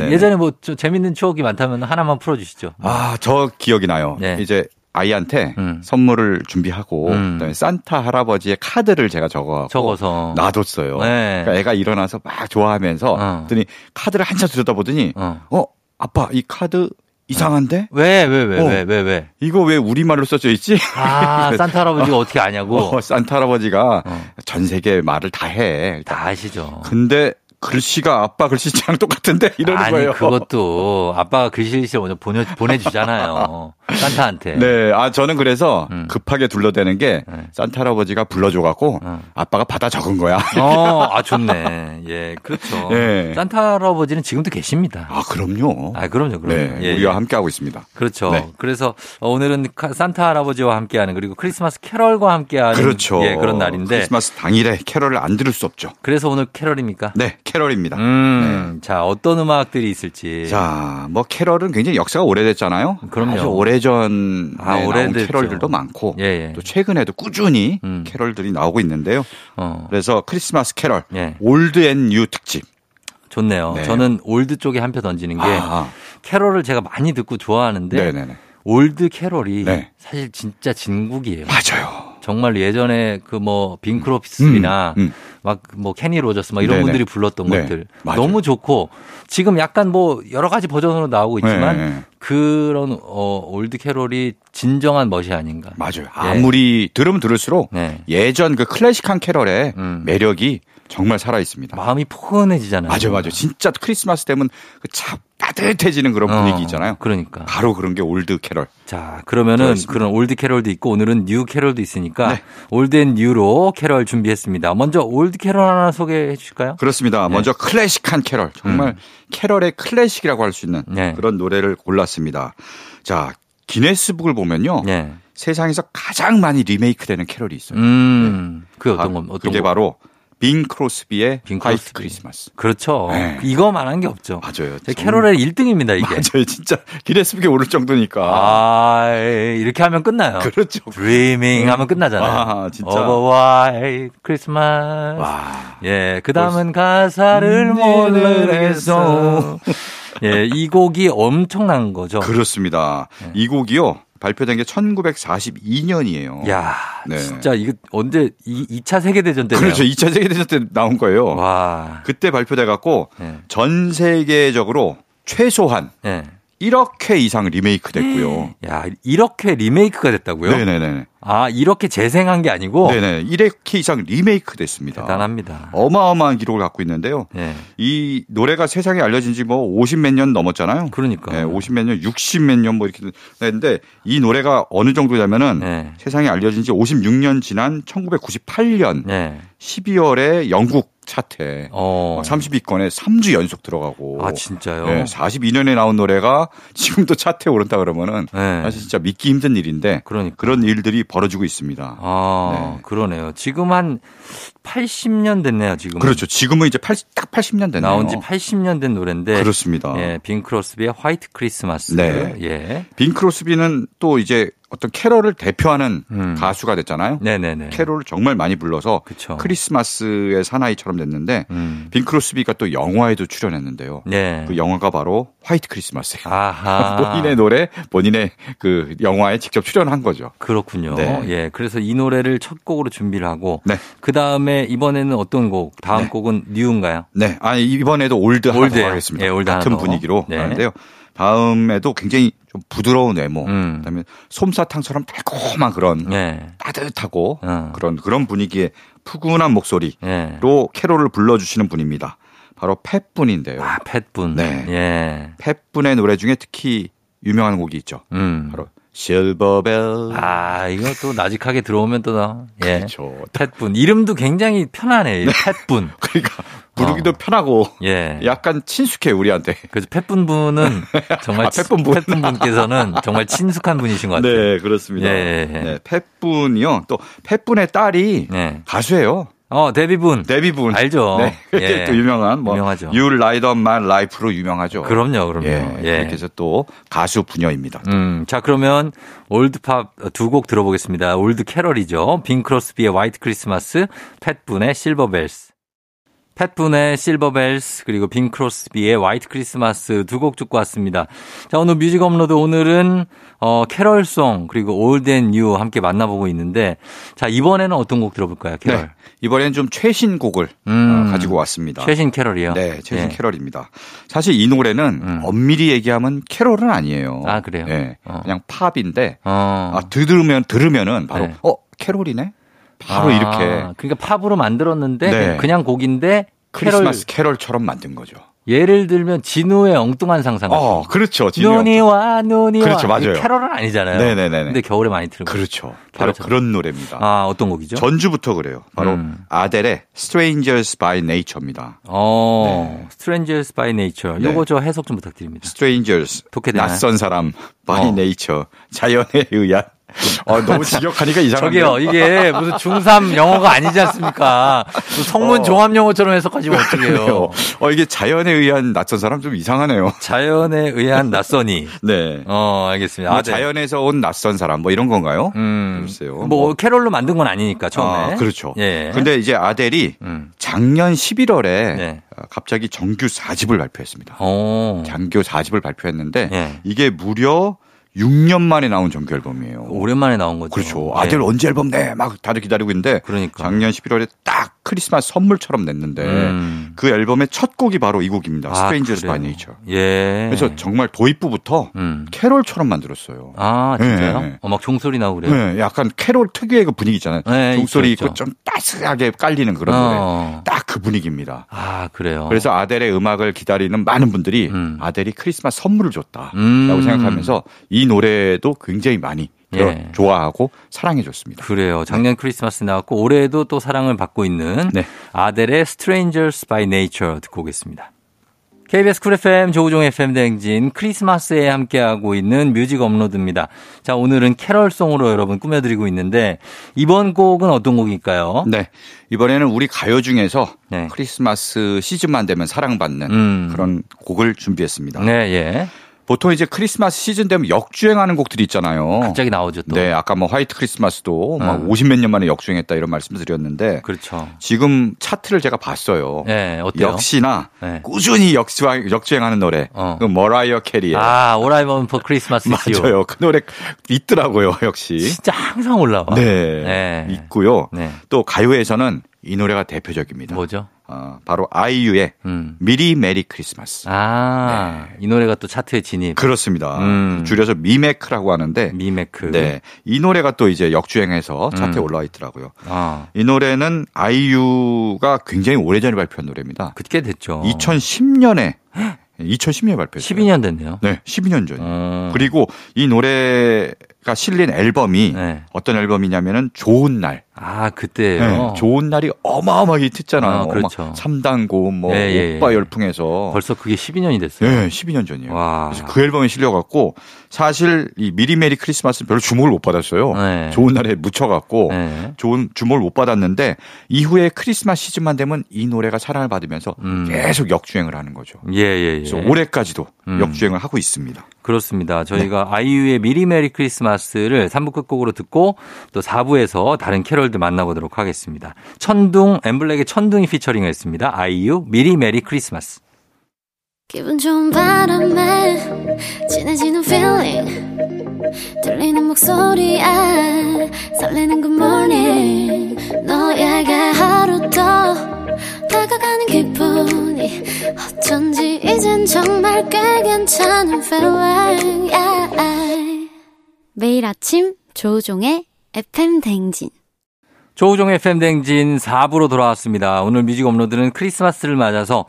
A: 네. 예전에 뭐 재밌는 추억이 많다면 하나만 풀어주시죠.
C: 아저 기억이 나요. 네. 이제 아이한테 음. 선물을 준비하고 음. 그다음에 산타 할아버지의 카드를 제가 적어 적어서 놔뒀어요. 네. 그러니까 애가 일어나서 막 좋아하면서 어. 그랬더니 카드를 한참 들여다보더니 어. 어 아빠 이 카드 이상한데?
A: 왜, 왜, 왜, 어, 왜, 왜, 왜?
C: 이거 왜 우리말로 써져 있지?
A: 아, 산타 할아버지가 어, 떻게 아냐고?
C: 어, 산타 할아버지가 어. 전 세계 말을 다 해.
A: 다 아시죠.
C: 근데 글씨가 아빠 글씨랑 똑같은데 이러는
A: 아니,
C: 거예요.
A: 그것도 아빠가 글씨를 먼저 보내, 보내주잖아요. 산타한테.
C: 네. 아, 저는 그래서 음. 급하게 둘러대는 게 네. 산타 할아버지가 불러줘갖고 어. 아빠가 받아 적은 거야.
A: 어, 아, 좋네. 예, 그렇죠. 네. 산타 할아버지는 지금도 계십니다.
C: 아, 그럼요.
A: 아, 그럼요. 그럼요.
C: 네, 예, 우리와 예. 함께 하고 있습니다.
A: 그렇죠. 네. 그래서 오늘은 산타 할아버지와 함께하는 그리고 크리스마스 캐럴과 함께하는
C: 그렇죠.
A: 예, 그런 날인데.
C: 크리스마스 당일에 캐럴을 안 들을 수 없죠.
A: 그래서 오늘 캐럴입니까?
C: 네, 캐럴입니다.
A: 음, 네. 자, 어떤 음악들이 있을지.
C: 자, 뭐 캐럴은 굉장히 역사가 오래됐잖아요.
A: 그럼요.
C: 오래전 아, 오래된 캐럴들도 많고 예, 예. 또 최근에도 꾸준히 음. 캐럴들이 나오고 있는데요. 어. 그래서 크리스마스 캐럴 예. old and new 특집.
A: 좋네요. 네. 저는 old 쪽에 한 표 던지는 게 아. 캐럴을 제가 많이 듣고 좋아하는데 네네네. old 캐럴이 네. 사실 진짜 진국이에요.
C: 맞아요.
A: 정말 예전에 그뭐 빙 크로스비나 음, 음. 막뭐 케니 로저스 막 이런 네네. 분들이 불렀던 네. 것들 맞아요. 너무 좋고 지금 약간 뭐 여러 가지 버전으로 나오고 있지만 네. 그런 어 old 캐롤이 진정한 멋이 아닌가.
C: 맞아요. 네. 아무리 들으면 들을수록 네. 예전 그 클래식한 캐럴의 음. 매력이 정말 살아 있습니다.
A: 마음이 포근해지잖아요.
C: 맞아요, 맞아요. 진짜 크리스마스 되면 그참 따뜻해지는 그런 어, 분위기 있잖아요.
A: 그러니까.
C: 바로 그런 게 old 캐럴.
A: 자, 그러면은 그렇습니다. 그런 old 캐럴도 있고 오늘은 new 캐럴도 있으니까 네. old and new로 캐럴 준비했습니다. 먼저 old 캐럴 하나 소개해 주실까요?
C: 그렇습니다. 네. 먼저 클래식한 캐럴. 정말 음. 캐럴의 클래식이라고 할 수 있는 네. 그런 노래를 골랐습니다. 자, 기네스북을 보면요. 네. 세상에서 가장 많이 리메이크되는 캐럴이 있어요.
A: 음, 그 어떤 건 어떤
C: 그게
A: 거?
C: 바로 빙 크로스비의 빙 White Christmas.
A: 그렇죠. 네. 이거만한 게 없죠.
C: 맞아요.
A: 캐롤의 1등입니다, 이게.
C: 맞아요. 진짜 기네스북에 오를 정도니까.
A: 아, 이렇게 하면 끝나요.
C: 그렇죠.
A: dreaming 하면 끝나잖아요. 아, 진짜. of a white Christmas. 와. 예, 그 다음은 가사를 모르겠어. 예, 이 곡이 엄청난 거죠.
C: 그렇습니다. 네. 이 곡이요. 발표된 게 1942년이에요.
A: 야, 네. 진짜 이거 언제 2, 차 세계 대전 때
C: 그렇죠. 2차 세계 대전 때 나온 거예요. 와. 그때 발표돼 갖고 네. 전 세계적으로 최소한 네. 1억 회 이상 리메이크 됐고요.
A: 야, 1억 회 리메이크가 됐다고요?
C: 네네네.
A: 아, 이렇게 재생한 게 아니고?
C: 네네. 1억 회 이상 리메이크 됐습니다.
A: 대단합니다.
C: 어마어마한 기록을 갖고 있는데요. 네. 이 노래가 세상에 알려진 지 뭐 50 몇 년 넘었잖아요.
A: 그러니까.
C: 네, 50 몇 년, 60 몇 년 뭐 이렇게 됐는데 이 노래가 어느 정도냐면은 네. 세상에 알려진 지 56년 지난 1998년 네. 12월에 영국 차트에 어. 30위권에 3주 연속 들어가고.
A: 아, 진짜요?
C: 네, 42년에 나온 노래가 지금도 차트에 오른다 그러면은 네. 사실 진짜 믿기 힘든 일인데 그러니까. 그런 일들이 벌어지고 있습니다.
A: 아, 네. 그러네요. 지금 한 80년 됐네요, 지금.
C: 그렇죠. 지금은 이제 80, 딱 80년 됐네요.
A: 나온 지 80년 된 노래인데.
C: 그렇습니다.
A: 예, 빙 크로스비의 White Christmas. 네. 예.
C: 빙 크로스비는 또 이제 어떤 캐럴을 대표하는 음. 가수가 됐잖아요. 네네네. 캐럴을 정말 많이 불러서 그쵸. 크리스마스의 사나이처럼 됐는데 음. 빙 크로스비가 또 영화에도 출연했는데요. 네. 그 영화가 바로 White Christmas예요. 아하. 본인의 노래, 본인의 그 영화에 직접 출연한 거죠.
A: 그렇군요. 네. 예. 그래서 이 노래를 첫 곡으로 준비를 하고 네. 그 다음에 이번에는 어떤 곡? 다음 네. 곡은 new인가요?
C: 네. 아 이번에도 old old 하겠습니다. 예, old 같은 분위기로 네. 하는데요. 다음에도 굉장히 좀 부드러운 외모, 음. 그다음에 솜사탕처럼 달콤한 그런 네. 따뜻하고 어. 그런 그런 분위기의 푸근한 목소리로 네. 캐롤을 불러주시는 분입니다. 바로 팻 분인데요.
A: 아, 팻 분. 네. 예.
C: 팻 분의 노래 중에 특히 유명한 곡이 있죠. 음. 바로 실버벨.
A: 아, 이거 또 나직하게 들어오면 또 나. 예. 그렇죠. 팻분. 이름도 굉장히 편하네. 네. 팻분.
C: 그러니까 부르기도 어. 편하고 예. 약간 친숙해 우리한테.
A: 그래서 팻분 분은 정말 아, 팻분 분. 팻분 분께서는 정말 친숙한 분이신 것 같아요.
C: 네, 그렇습니다. 예. 네, 팻분이요. 또 팻분의 딸이 네. 가수예요.
A: 어, 데뷔분.
C: 데뷔분.
A: 알죠. 네.
C: 예. 또 유명한 뭐 유명하죠. You Light Up My Life로 유명하죠.
A: 그럼요, 그럼요. 예.
C: 예. 그래서 또 가수 분녀입니다.
A: 음. 자, 그러면 old pop 두 곡 들어보겠습니다. old 캐럴이죠. 빙 크로스비의 White Christmas, 팻분의 실버벨스. 팻분의 실버벨스 그리고 빈 크로스비의 화이트 크리스마스 두 곡 듣고 왔습니다. 자 오늘 뮤직 업로드 오늘은 어 캐럴송 그리고 old and new 함께 만나보고 있는데 자 이번에는 어떤 곡 들어볼까요? 캐럴. 네,
C: 이번에는 좀 최신 곡을 음, 어, 가지고 왔습니다.
A: 최신 캐럴이요?
C: 네, 최신 네. 캐럴입니다. 사실 이 노래는 음. 엄밀히 얘기하면 캐럴은 아니에요.
A: 아 그래요?
C: 네, 어. 그냥 팝인데 어. 아, 들으면 들으면 바로 네. 어 캐롤이네. 바로 아, 이렇게.
A: 그러니까 팝으로 만들었는데 네. 그냥 곡인데
C: 크리스마스 캐럴. 처럼 만든 거죠.
A: 예를 들면 진우의 엉뚱한 상상.
C: 어, 그렇죠.
A: 눈이 와, 눈이 그렇죠, 와. 맞아요. 캐럴은 아니잖아요. 네네네. 근데 겨울에 많이 들고.
C: 그렇죠. 바로 그런 노래입니다.
A: 아, 어떤 곡이죠?
C: 전주부터 그래요. 바로 음. 아델의 Strangers by Nature입니다.
A: 어, 네. Strangers by Nature. 요거 네. 저 해석 좀 부탁드립니다.
C: Strangers. 낯선 사람 by 어. nature. 자연에 의한 어, 너무 직역하니까 이상한데.
A: 저기요, 이게 무슨 중3 영어가 아니지 않습니까? 성문 어. 종합 영어처럼 해석하시면 어떡해요.
C: 어, 이게 자연에 의한 낯선 사람 좀 이상하네요.
A: 자연에 의한 낯선이.
C: 네.
A: 어, 알겠습니다.
C: 뭐 아, 네. 자연에서 온 낯선 사람 뭐 이런 건가요?
A: 음. 글쎄요. 뭐, 뭐, 캐롤로 만든 건 아니니까 처음에.
C: 아, 그렇죠. 예. 근데 이제 아델이 음. 작년 11월에 네. 어, 갑자기 정규 4집을 발표했습니다. 오. 장교 4집을 발표했는데 예. 이게 무려 6년 만에 나온 정규 앨범이에요.
A: 오랜만에 나온 거죠.
C: 그렇죠. 네. 아들 언제 앨범 내? 막 다들 기다리고 있는데 그러니까. 작년 11월에 딱 크리스마스 선물처럼 냈는데 음. 그 앨범의 첫 곡이 바로 이 곡입니다. 아, Strangers by Nature.
A: 예.
C: 그래서 정말 도입부부터 음. 캐롤처럼 만들었어요.
A: 아 진짜요? 네. 어, 막 종소리 나고 그래요?
C: 네, 약간 캐롤 특유의 그 분위기 있잖아요. 네, 종소리 있고, 있고 좀 따스하게 깔리는 그런 어. 노래. 딱 그 분위기입니다.
A: 아 그래요.
C: 그래서 아델의 음악을 기다리는 많은 분들이 음. 아델이 크리스마스 선물을 줬다라고 음. 생각하면서 이 노래도 굉장히 많이 예. 좋아하고 사랑해줬습니다.
A: 그래요. 작년 크리스마스 나왔고 올해도 또 사랑을 받고 있는 네. 아델의 Strangers by Nature 듣고 오겠습니다. KBS 쿨 FM 조우종 FM 대행진 크리스마스에 함께하고 있는 뮤직 업로드입니다. 자, 오늘은 캐럴송으로 여러분 꾸며드리고 있는데 이번 곡은 어떤 곡일까요?
C: 네. 이번에는 우리 가요 중에서 네. 크리스마스 시즌만 되면 사랑받는 음. 그런 곡을 준비했습니다.
A: 네, 예.
C: 보통 이제 크리스마스 시즌 되면 역주행하는 곡들이 있잖아요.
A: 갑자기 나오죠 또.
C: 네, 아까 뭐 White Christmas도 음. 막 50몇 년 만에 역주행했다 이런 말씀을 드렸는데.
A: 그렇죠.
C: 지금 차트를 제가 봤어요.
A: 네, 어때요?
C: 역시나 네. 꾸준히 역주행, 역주행하는 노래. 어. 그 머라이어 캐리의.
A: 아, All I Want for Christmas
C: 맞아요. 그 노래 있더라고요, 역시.
A: 진짜 항상 올라와.
C: 네, 네. 있고요. 네. 또 가요에서는 이 노래가 대표적입니다.
A: 뭐죠?
C: 어, 바로 아이유의 음. 미리 Merry Christmas.
A: 아, 네. 이 노래가 또 차트에 진입.
C: 그렇습니다. 음. 줄여서 미메크라고 하는데.
A: 미메크.
C: 네. 이 노래가 또 이제 역주행해서 차트에 음. 올라와 있더라고요. 아. 이 노래는 아이유가 굉장히 오래전에 발표한 노래입니다.
A: 그때 됐죠.
C: 2010년에 2010년에 발표했어요.
A: 12년 됐네요.
C: 네, 12년 전. 음. 그리고 이 노래 가 실린 앨범이 네. 어떤 앨범이냐면은 좋은 날.
A: 아, 그때요.
C: 네, 좋은 날이 어마어마하게 히트했잖아요. 아, 그렇죠. 3단 고음 뭐 예, 예, 오빠 예. 열풍에서
A: 벌써 그게 12년이 됐어요.
C: 네, 12년 전이에요. 와. 그래서 그 앨범에 실려 갖고 사실 이 미리 메리 크리스마스 별로 주목을 못 받았어요. 네. 좋은 날에 묻혀 갖고 네. 좋은 주목을 못 받았는데 이후에 크리스마스 시즌만 되면 이 노래가 사랑을 받으면서 음. 계속 역주행을 하는 거죠.
A: 예, 예, 예.
C: 그래서 올해까지도 음. 역주행을 하고 있습니다.
A: 그렇습니다. 저희가 네. 아이유의 미리 메리 크리스마스를 3부 끝곡으로 듣고 또 4부에서 다른 캐럴들 만나보도록 하겠습니다. 천둥, 엠블랙의 천둥이 피처링을 했습니다. 아이유 미리 메리 크리스마스. 기분 좋은 바람에 진해지는 feeling 들리는 목소리에 설레는 good morning 너에게 하루 더 다가가는 기분이 어쩐지 이젠 정말 꽤 괜찮은 feeling yeah. 매일 아침 조우종의 FM 댕진 조우종의 FM 댕진 4부로 돌아왔습니다. 오늘 뮤직 업로드는 크리스마스를 맞아서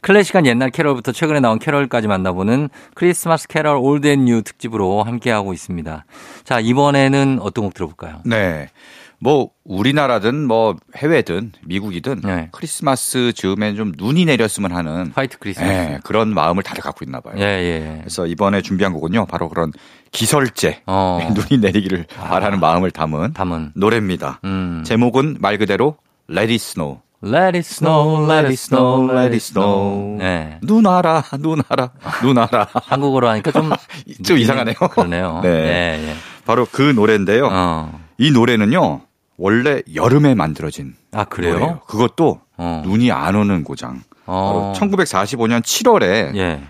A: 클래식한 옛날 캐럴부터 최근에 나온 캐럴까지 만나보는 크리스마스 캐럴 old and new 특집으로 함께하고 있습니다. 자, 이번에는 어떤 곡 들어볼까요?
C: 네. 뭐 우리나라든 뭐 해외든 미국이든 네. 크리스마스 즈음에 좀 눈이 내렸으면 하는
A: 화이트 크리스마스 네,
C: 그런 마음을 다들 갖고 있나 봐요.
A: 예, 예.
C: 그래서 이번에 준비한 곡은요. 바로 그런 기설제 어. 눈이 내리기를 아. 바라는 마음을 담은, 담은. 노래입니다. 음. 제목은 말 그대로 Let It Snow.
A: Let it snow, let it snow, let it snow.
C: 네. 눈 와라, 눈 와라, 눈 와라.
A: 한국어로 하니까 좀,
C: 좀 이상하네요.
A: 그러네요.
C: 네. 네, 네. 바로 그 노래인데요. 어. 이 노래는요, 원래 여름에 만들어진.
A: 아, 그래요? 노래예요.
C: 그것도 어. 눈이 안 오는 고장. 어. 1945년 7월에 예.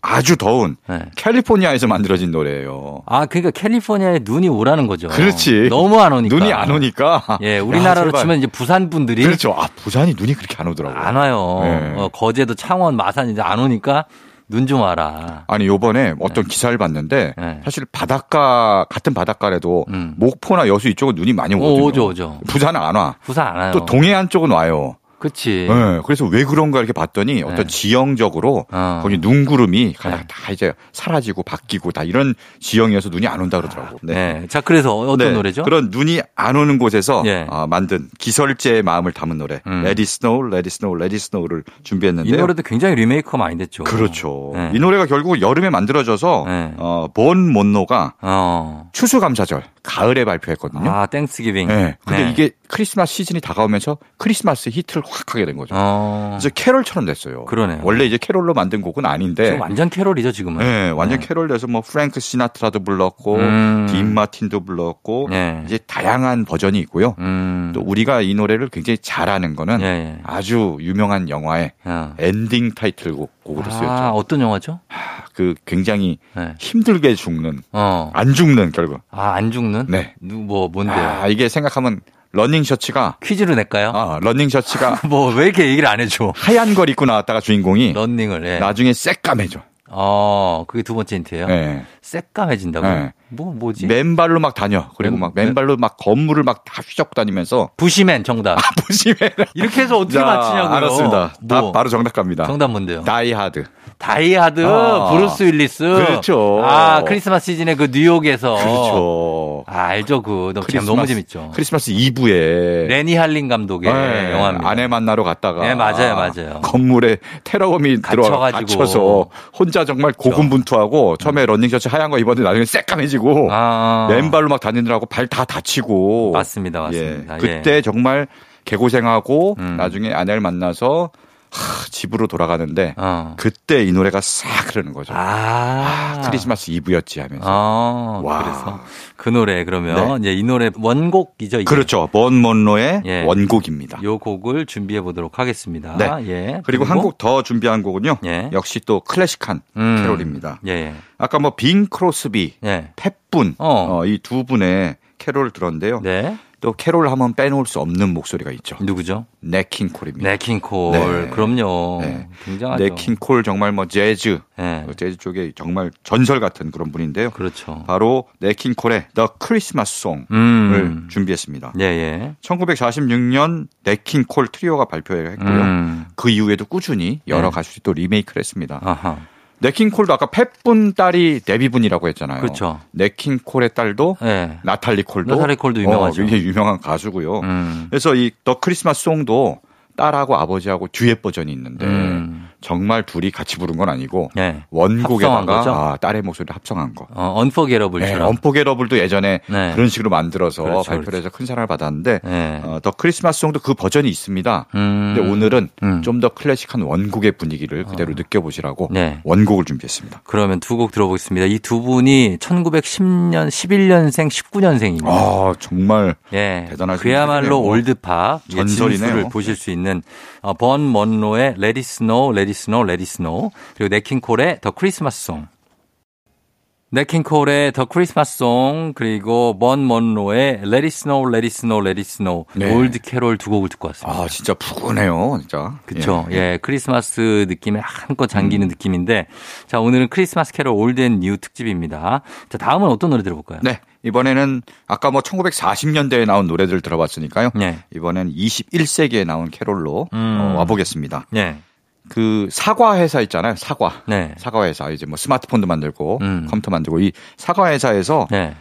C: 아주 더운 네. 캘리포니아에서 만들어진 노래예요.
A: 아, 그러니까 캘리포니아에 눈이 오라는 거죠.
C: 그렇지.
A: 너무 안 오니까.
C: 눈이 안 오니까.
A: 예, 우리나라로 야, 치면 이제 부산 분들이
C: 그렇죠. 아, 부산이 눈이 그렇게 안 오더라고요.
A: 안 와요. 네. 어, 거제도 창원, 마산 이제 안 오니까 눈 좀 와라.
C: 아니 요번에 어떤 네. 기사를 봤는데 네. 사실 바닷가 같은 바닷가래도 음. 목포나 여수 이쪽은 눈이 많이 오거든요.
A: 오, 오죠, 오죠.
C: 부산은 안 와.
A: 부산 안 와요.
C: 또 동해안 쪽은 와요.
A: 그치.
C: 네, 그래서 왜 그런가 이렇게 봤더니 어떤 네. 지형적으로 어. 거기 눈구름이 네. 다 이제 사라지고 바뀌고 다 이런 지형이어서 눈이 안 온다 그러더라고.
A: 네. 네. 자, 그래서 어떤 네. 노래죠?
C: 그런 눈이 안 오는 곳에서 예. 어, 만든 기설제의 마음을 담은 노래. 음. Let it snow, let it snow, let it snow를 준비했는데.
A: 이 노래도 굉장히 리메이크가 많이 됐죠.
C: 그렇죠. 네. 이 노래가 결국 여름에 만들어져서 어, 본 먼로가 어. 추수감사절 가을에 발표했거든요.
A: 아, Thanksgiving.
C: 네. 근데 이게 크리스마스 시즌이 다가오면서 크리스마스 히트를 확 하게 된 거죠. 어. 그래서 캐롤처럼 됐어요.
A: 그러네요.
C: 원래 이제 캐롤로 만든 곡은 아닌데.
A: 완전 캐롤이죠, 지금은.
C: 네, 완전 네. 캐롤 돼서 뭐 프랭크 시나트라도 불렀고, 음. 딘 마틴도 불렀고, 네. 이제 다양한 버전이 있고요. 음. 또 우리가 이 노래를 굉장히 잘 아는 거는 네. 아주 유명한 영화의 어. 엔딩 타이틀곡 곡으로 아, 쓰였죠. 아,
A: 어떤 영화죠?
C: 그 굉장히 네. 힘들게 죽는, 어. 안 죽는 결국.
A: 아, 안 죽는?
C: 네.
A: 뭐 뭔데요?
C: 아, 이게 생각하면 러닝 셔츠가
A: 퀴즈로 낼까요?
C: 아, 러닝 셔츠가
A: 뭐 왜 이렇게 얘기를 안 해줘?
C: 하얀 걸 입고 나왔다가 주인공이
A: 러닝을 예.
C: 나중에 새까매져.
A: 어, 그게 두 번째 힌트예요. 네. 새까매진다고. 네. 뭐 뭐지?
C: 맨발로 막 다녀. 그리고 맨, 막 맨발로 막 건물을 막 다 휘젓고 다니면서
A: 부시맨 정답.
C: 아, 부시맨.
A: 이렇게 해서 어떻게 자, 맞히냐고요?
C: 알았습니다. 뭐. 바로 정답 갑니다.
A: 정답 뭔데요?
C: 다이하드.
A: 다이하드, 아, 브루스 윌리스.
C: 그렇죠.
A: 아, 크리스마스 시즌에 그 뉴욕에서.
C: 그렇죠.
A: 아, 알죠. 그, 너무, 재밌죠.
C: 크리스마스 이브에.
A: 레니 할린 감독의 네, 영화입니다.
C: 아내 만나러 갔다가.
A: 네, 맞아요, 맞아요.
C: 건물에 테러범이 들어 갇혀서 혼자 정말 그렇죠. 고군분투하고 처음에 런닝 셔츠 하얀 거 입었는데 나중에 새까매지고 아. 맨발로 막 다니느라고 발 다 다치고.
A: 맞습니다, 맞습니다.
C: 예. 그때 예. 정말 개고생하고 음. 나중에 아내를 만나서 하, 집으로 돌아가는데 어. 그때 이 노래가 싹 흐르는 거죠. 아, 아 크리스마스 이브였지 하면서. 아,
A: 와. 그래서 그 노래 그러면 네. 이제 이 노래 원곡이죠. 이게.
C: 그렇죠. 본 먼로의 예. 원곡입니다.
A: 요 곡을 준비해 보도록 하겠습니다.
C: 네. 예. 그리고, 그리고 한 곡 더 준비한 곡은요. 예. 역시 또 클래식한 음. 캐롤입니다. 예. 아까 뭐 빙 크로스비, 예. 팻 분 어. 어, 이 두 분의 캐롤을 들었는데요. 네. 또 캐롤 하면 빼놓을 수 없는 목소리가 있죠.
A: 누구죠?
C: 네킹콜입니다.
A: 네킹콜. 네. 그럼요. 네. 굉장하죠.
C: 냇 킹 콜 정말 뭐 재즈, 네. 그 재즈 쪽에 정말 전설 같은 그런 분인데요.
A: 그렇죠.
C: 바로 냇 킹 콜의 The Christmas Song을 음. 준비했습니다. 예, 예. 1946년 냇 킹 콜 트리오가 발표를 했고요. 음. 그 이후에도 꾸준히 여러 네. 가수들이 또 리메이크를 했습니다. 아하. 냇 킹 콜도 아까 팻 분 딸이 데비 분이라고 했잖아요.
A: 그렇죠.
C: 냇 킹 콜의 딸도 네. 나탈리 콜도
A: 나탈리 콜도 유명하죠.
C: 어, 유명한 가수고요. 음. 그래서 이 The Christmas Song도 딸하고 아버지하고 듀엣 버전이 있는데 음. 정말 둘이 같이 부른 건 아니고 네. 원곡에다가 아, 딸의 목소리를 합성한 거.
A: 어, Unforgettable. 네,
C: Unforgettable도 예전에 네. 그런 식으로 만들어서 그렇죠, 발표를 그렇죠. 해서 큰 사랑을 받았는데 네. 어, The Christmas Song도 그 버전이 있습니다. 음. 근데 오늘은 음. 좀더 클래식한 원곡의 분위기를 그대로 어. 느껴보시라고 네. 원곡을 준비했습니다.
A: 그러면 두 곡 들어보겠습니다. 이 두 분이 1910년, 11년생, 19년생입니다.
C: 아 정말 예. 대단하신
A: 그야말로 올드팝 전설이네요. 보실 수 있는 어, 본 먼로의 Let It Snow, Let It Snow, Let It Snow 그리고 네킹콜의 더 크리스마스 송 네킹콜의 더 크리스마스 송 그리고 번 먼로의 Let It Snow, Let It Snow, Let It Snow 네. old 캐롤 두 곡을 듣고 왔습니다.
C: 아 진짜 푸근해요, 진짜.
A: 그렇죠. 예, 예. 크리스마스 느낌에 한껏 잠기는 음. 느낌인데 자 오늘은 크리스마스 캐롤 old and new 특집입니다. 자 다음은 어떤 노래 들어볼까요?
C: 네, 이번에는 아까 뭐 1940년대에 나온 노래들 들어봤으니까요. 네. 이번엔 21세기에 나온 캐롤로 음. 어, 와보겠습니다. 네. 그 사과 회사 있잖아요. 사과. 네. 사과 회사 이제 뭐 스마트폰도 만들고 음. 컴퓨터 만들고 이 사과 회사에서 네.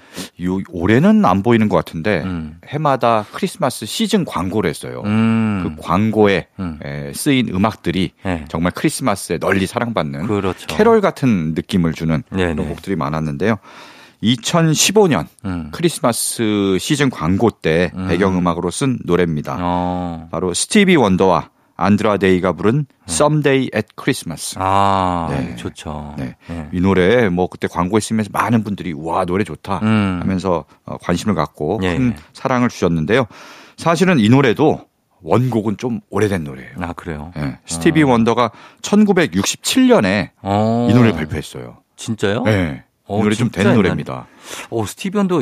C: 요 올해는 안 보이는 것 같은데 음. 해마다 크리스마스 시즌 광고를 했어요. 음. 그 광고에 음. 에, 쓰인 음악들이 네. 정말 크리스마스에 널리 사랑받는 그렇죠. 캐롤 같은 느낌을 주는 네네. 그런 곡들이 많았는데요. 2015년 음. 크리스마스 시즌 광고 때 음. 배경음악으로 쓴 노래입니다. 어. 바로 스티비 원더와 안드라데이가 부른 Someday at Christmas.
A: 아, 네. 좋죠. 네.
C: 네. 이 노래 뭐 그때 광고에 쓰면서 많은 분들이 와 노래 좋다 음. 하면서 어, 관심을 갖고 예. 큰 사랑을 주셨는데요. 사실은 이 노래도 원곡은 좀 오래된 노래예요.
A: 아 그래요?
C: 네. 스티비 어. 원더가 1967년에 어. 이 노래를 발표했어요.
A: 진짜요?
C: 네. 어, 노래 좀 된 노래입니다.
A: 어, 스티비 원더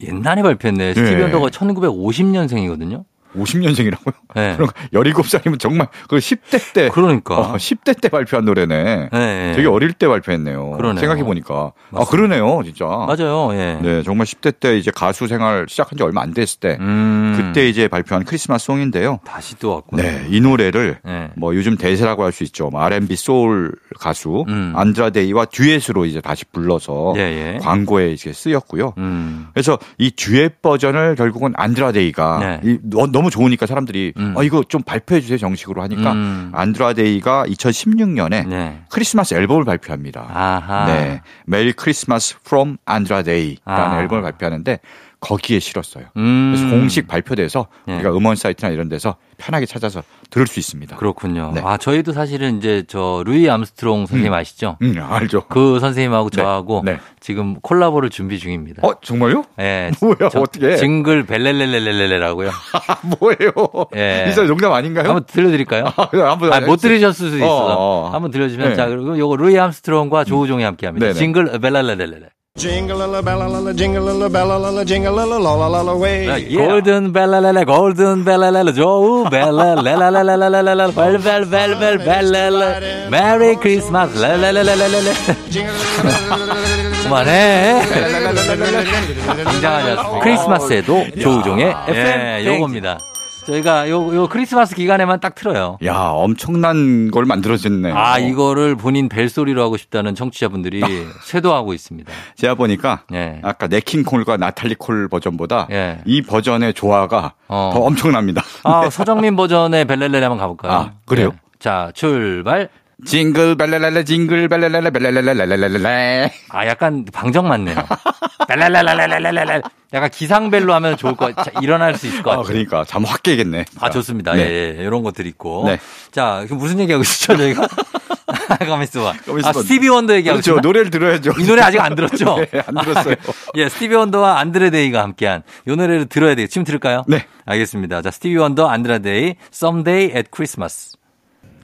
A: 옛날에 발표했네. 스티비 네. 원더가 1950년생이거든요.
C: 50년생이라고요? 네. 그럼 17살이면 정말 그 10대 때.
A: 그러니까.
C: 어, 10대 때 발표한 노래네. 네. 되게 어릴 때 발표했네요. 그러네요. 생각해 보니까. 아, 그러네요, 진짜.
A: 맞아요, 예.
C: 네, 정말 10대 때 이제 가수 생활 시작한 지 얼마 안 됐을 때. 음. 그때 이제 발표한 크리스마스 송인데요.
A: 다시 또 왔군요.
C: 네, 이 노래를 네. 뭐 요즘 대세라고 할 수 있죠. 뭐 R&B 소울 가수 음. 안드라데이와 듀엣으로 이제 다시 불러서 예, 예. 광고에 이제 쓰였고요. 음. 그래서 이 듀엣 버전을 결국은 안드라데이가 네. 이, 너무 너무 좋으니까 사람들이 음. 어 이거 좀 발표해 주세요 정식으로 하니까 음. 안드라데이가 2016년에 네. 크리스마스 앨범을 발표합니다. 아하. 네, Merry Christmas from 안드라데이라는 아. 앨범을 발표하는데 거기에 실었어요. 음. 그래서 공식 발표돼서 네. 우리가 음원 사이트나 이런 데서 편하게 찾아서 들을 수 있습니다.
A: 그렇군요. 네. 아 저희도 사실은 이제 저 루이 암스트롱 선생님 음. 아시죠?
C: 음, 알죠.
A: 그 선생님하고 네. 저하고 네. 지금 콜라보를 준비 중입니다.
C: 어 정말요?
A: 네.
C: 뭐야 어떻게?
A: 징글 벨렐렐렐렐레라고요.
C: 뭐예요? 예. 이사 농담 아닌가요?
A: 한번 들려드릴까요? 아, 한번 아, 못 들으셨을 수도 있어. 어, 어. 한번 들려주면 네. 자 그리고 요거 루이 암스트롱과 조우종이 함께합니다. 징글 벨렐렐렐레. 골든 벨라렐라 골든 벨라렐라 조우 벨라렐라렐라렐라렐라 벨벨벨벨벨렐라 메리 크리스마스 렐라렐라렐라 그만해 굉장하지 않습니까 크리스마스에도 조우종의 FM 예, 요겁니다 저희가 요, 요 크리스마스 기간에만 딱 틀어요.
C: 야, 엄청난 걸 만들어졌네.
A: 아, 이거를 본인 벨소리로 하고 싶다는 청취자분들이 쇄도하고 있습니다.
C: 제가 보니까 네. 아까 네킹콜과 나탈리콜 버전보다 네. 이 버전의 조화가 어. 더 엄청납니다.
A: 아, 네. 서정민 버전의 벨렐레 한번 가볼까요?
C: 아, 그래요? 네.
A: 자, 출발.
C: 징글 벨레레레 징글 벨레레레 벨레레레
A: 아 약간 방정 맞네요. 벨레레레레레레레 약간 기상벨로 하면 좋을 것 같아. 일어날 수 있을 것 같아요.
C: 아, 그러니까 잠 확 깨겠네.
A: 아 좋습니다. 네. 예, 예, 이런 것들 있고. 네. 자 그럼 무슨 얘기하고 있었죠 저희가? 가만 있어봐. 아 스티비 원더 얘기하고
C: 그렇죠. 노래를 들어야죠.
A: 이 노래 아직 안 들었죠?
C: 네, 안 들었어요.
A: 예, 스티비 원더와 안드라 데이가 함께한 이 노래를 들어야 돼요. 지금 들을까요?
C: 네.
A: 알겠습니다. 자 스티비 원더 안드라 데이 Someday at Christmas.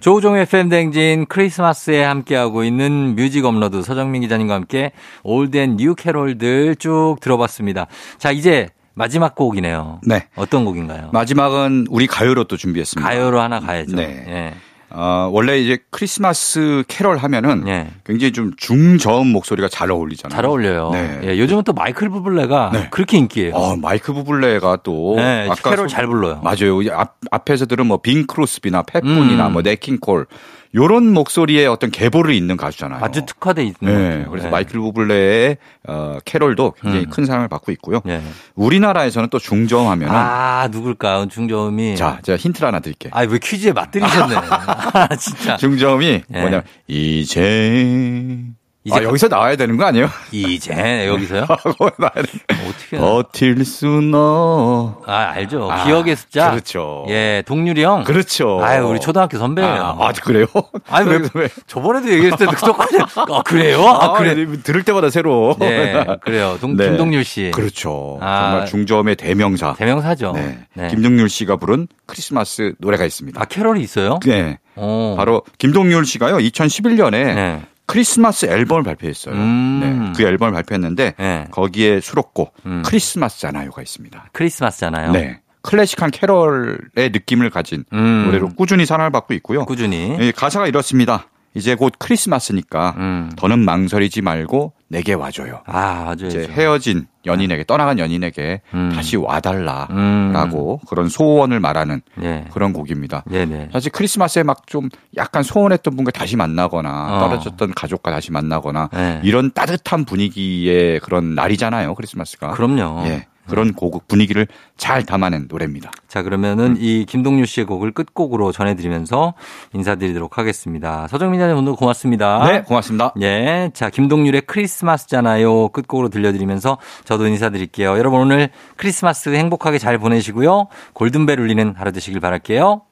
A: 조우종의 FM대행진 크리스마스에 함께하고 있는 뮤직 업로드 서정민 기자님과 함께 old and new 캐롤들 쭉 들어봤습니다. 자, 이제 마지막 곡이네요.
C: 네.
A: 어떤 곡인가요?
C: 마지막은 우리 가요로 또 준비했습니다.
A: 가요로 하나 가야죠.
C: 네. 네. 어, 원래 이제 크리스마스 캐럴 하면은 네. 굉장히 좀 중저음 목소리가 잘 어울리잖아요.
A: 잘 어울려요. 네. 예, 요즘은 또 마이클 부블레가 네. 그렇게 인기예요.
C: 어, 마이클 부블레가 또
A: 네, 아까 캐럴 잘 불러요.
C: 맞아요. 앞, 앞에서 들은 뭐 빈 크로스비나 팻본이나 음. 뭐 네킹콜 요런 목소리의 어떤 계보를 잇는 가수잖아요.
A: 아주 특화돼 있는.
C: 네. 그래서 네. 마이클 부블레의 어, 캐롤도 굉장히 음. 큰 사랑을 받고 있고요. 네. 우리나라에서는 또 중저음 하면은
A: 아, 누굴까? 중저음이
C: 자, 제가 힌트를 하나 드릴게요.
A: 아, 왜 퀴즈에 맛들이셨네. 아, 진짜.
C: 중저음이 네. 뭐냐? 이제 이제 아, 여기서 나와야 되는 거 아니에요?
A: 이제 여기서요?
C: 어떻게 버틸 수너
A: 아 알죠 아, 기억의 숫자
C: 그렇죠
A: 예 동률이 형
C: 그렇죠
A: 아유 우리 초등학교 선배예요
C: 아, 아 그래요?
A: 아니 왜, 왜 저번에도 얘기했을 때 똑같이 아 그래요?
C: 아, 아 그래 들을 때마다 새로
A: 네 그래요 동, 네. 김동률 씨
C: 그렇죠 아, 정말 중저음의 대명사
A: 대명사죠
C: 네. 네. 김동률 씨가 부른 크리스마스 노래가 있습니다
A: 아 캐롤이 있어요?
C: 네 오. 바로 김동률 씨가요 2011년에 네. 크리스마스 앨범을 발표했어요. 음. 네, 그 앨범을 발표했는데 네. 거기에 수록곡 음. 크리스마스잖아요가 있습니다.
A: 크리스마스잖아요.
C: 네. 클래식한 캐럴의 느낌을 가진 음. 노래로 꾸준히 사랑을 받고 있고요.
A: 꾸준히.
C: 네, 가사가 이렇습니다. 이제 곧 크리스마스니까 음. 더는 망설이지 말고 내게 와줘요.
A: 아, 맞아요.
C: 이제 헤어진 연인에게 떠나간 연인에게 음. 다시 와달라라고 음. 그런 소원을 말하는 네. 그런 곡입니다. 네네. 사실 크리스마스에 막 좀 약간 소원했던 분과 다시 만나거나 어. 떨어졌던 가족과 다시 만나거나 네. 이런 따뜻한 분위기의 그런 날이잖아요. 크리스마스가.
A: 그럼요.
C: 예. 그런 곡 분위기를 잘 담아낸 노래입니다.
A: 자, 그러면은 음. 이 김동률 씨의 곡을 끝곡으로 전해드리면서 인사드리도록 하겠습니다. 서정민 자님 오늘 고맙습니다.
C: 네, 고맙습니다.
A: 예. 자, 김동률의 크리스마스잖아요. 끝곡으로 들려드리면서 저도 인사드릴게요. 여러분 오늘 크리스마스 행복하게 잘 보내시고요. 골든벨 울리는 하루 되시길 바랄게요.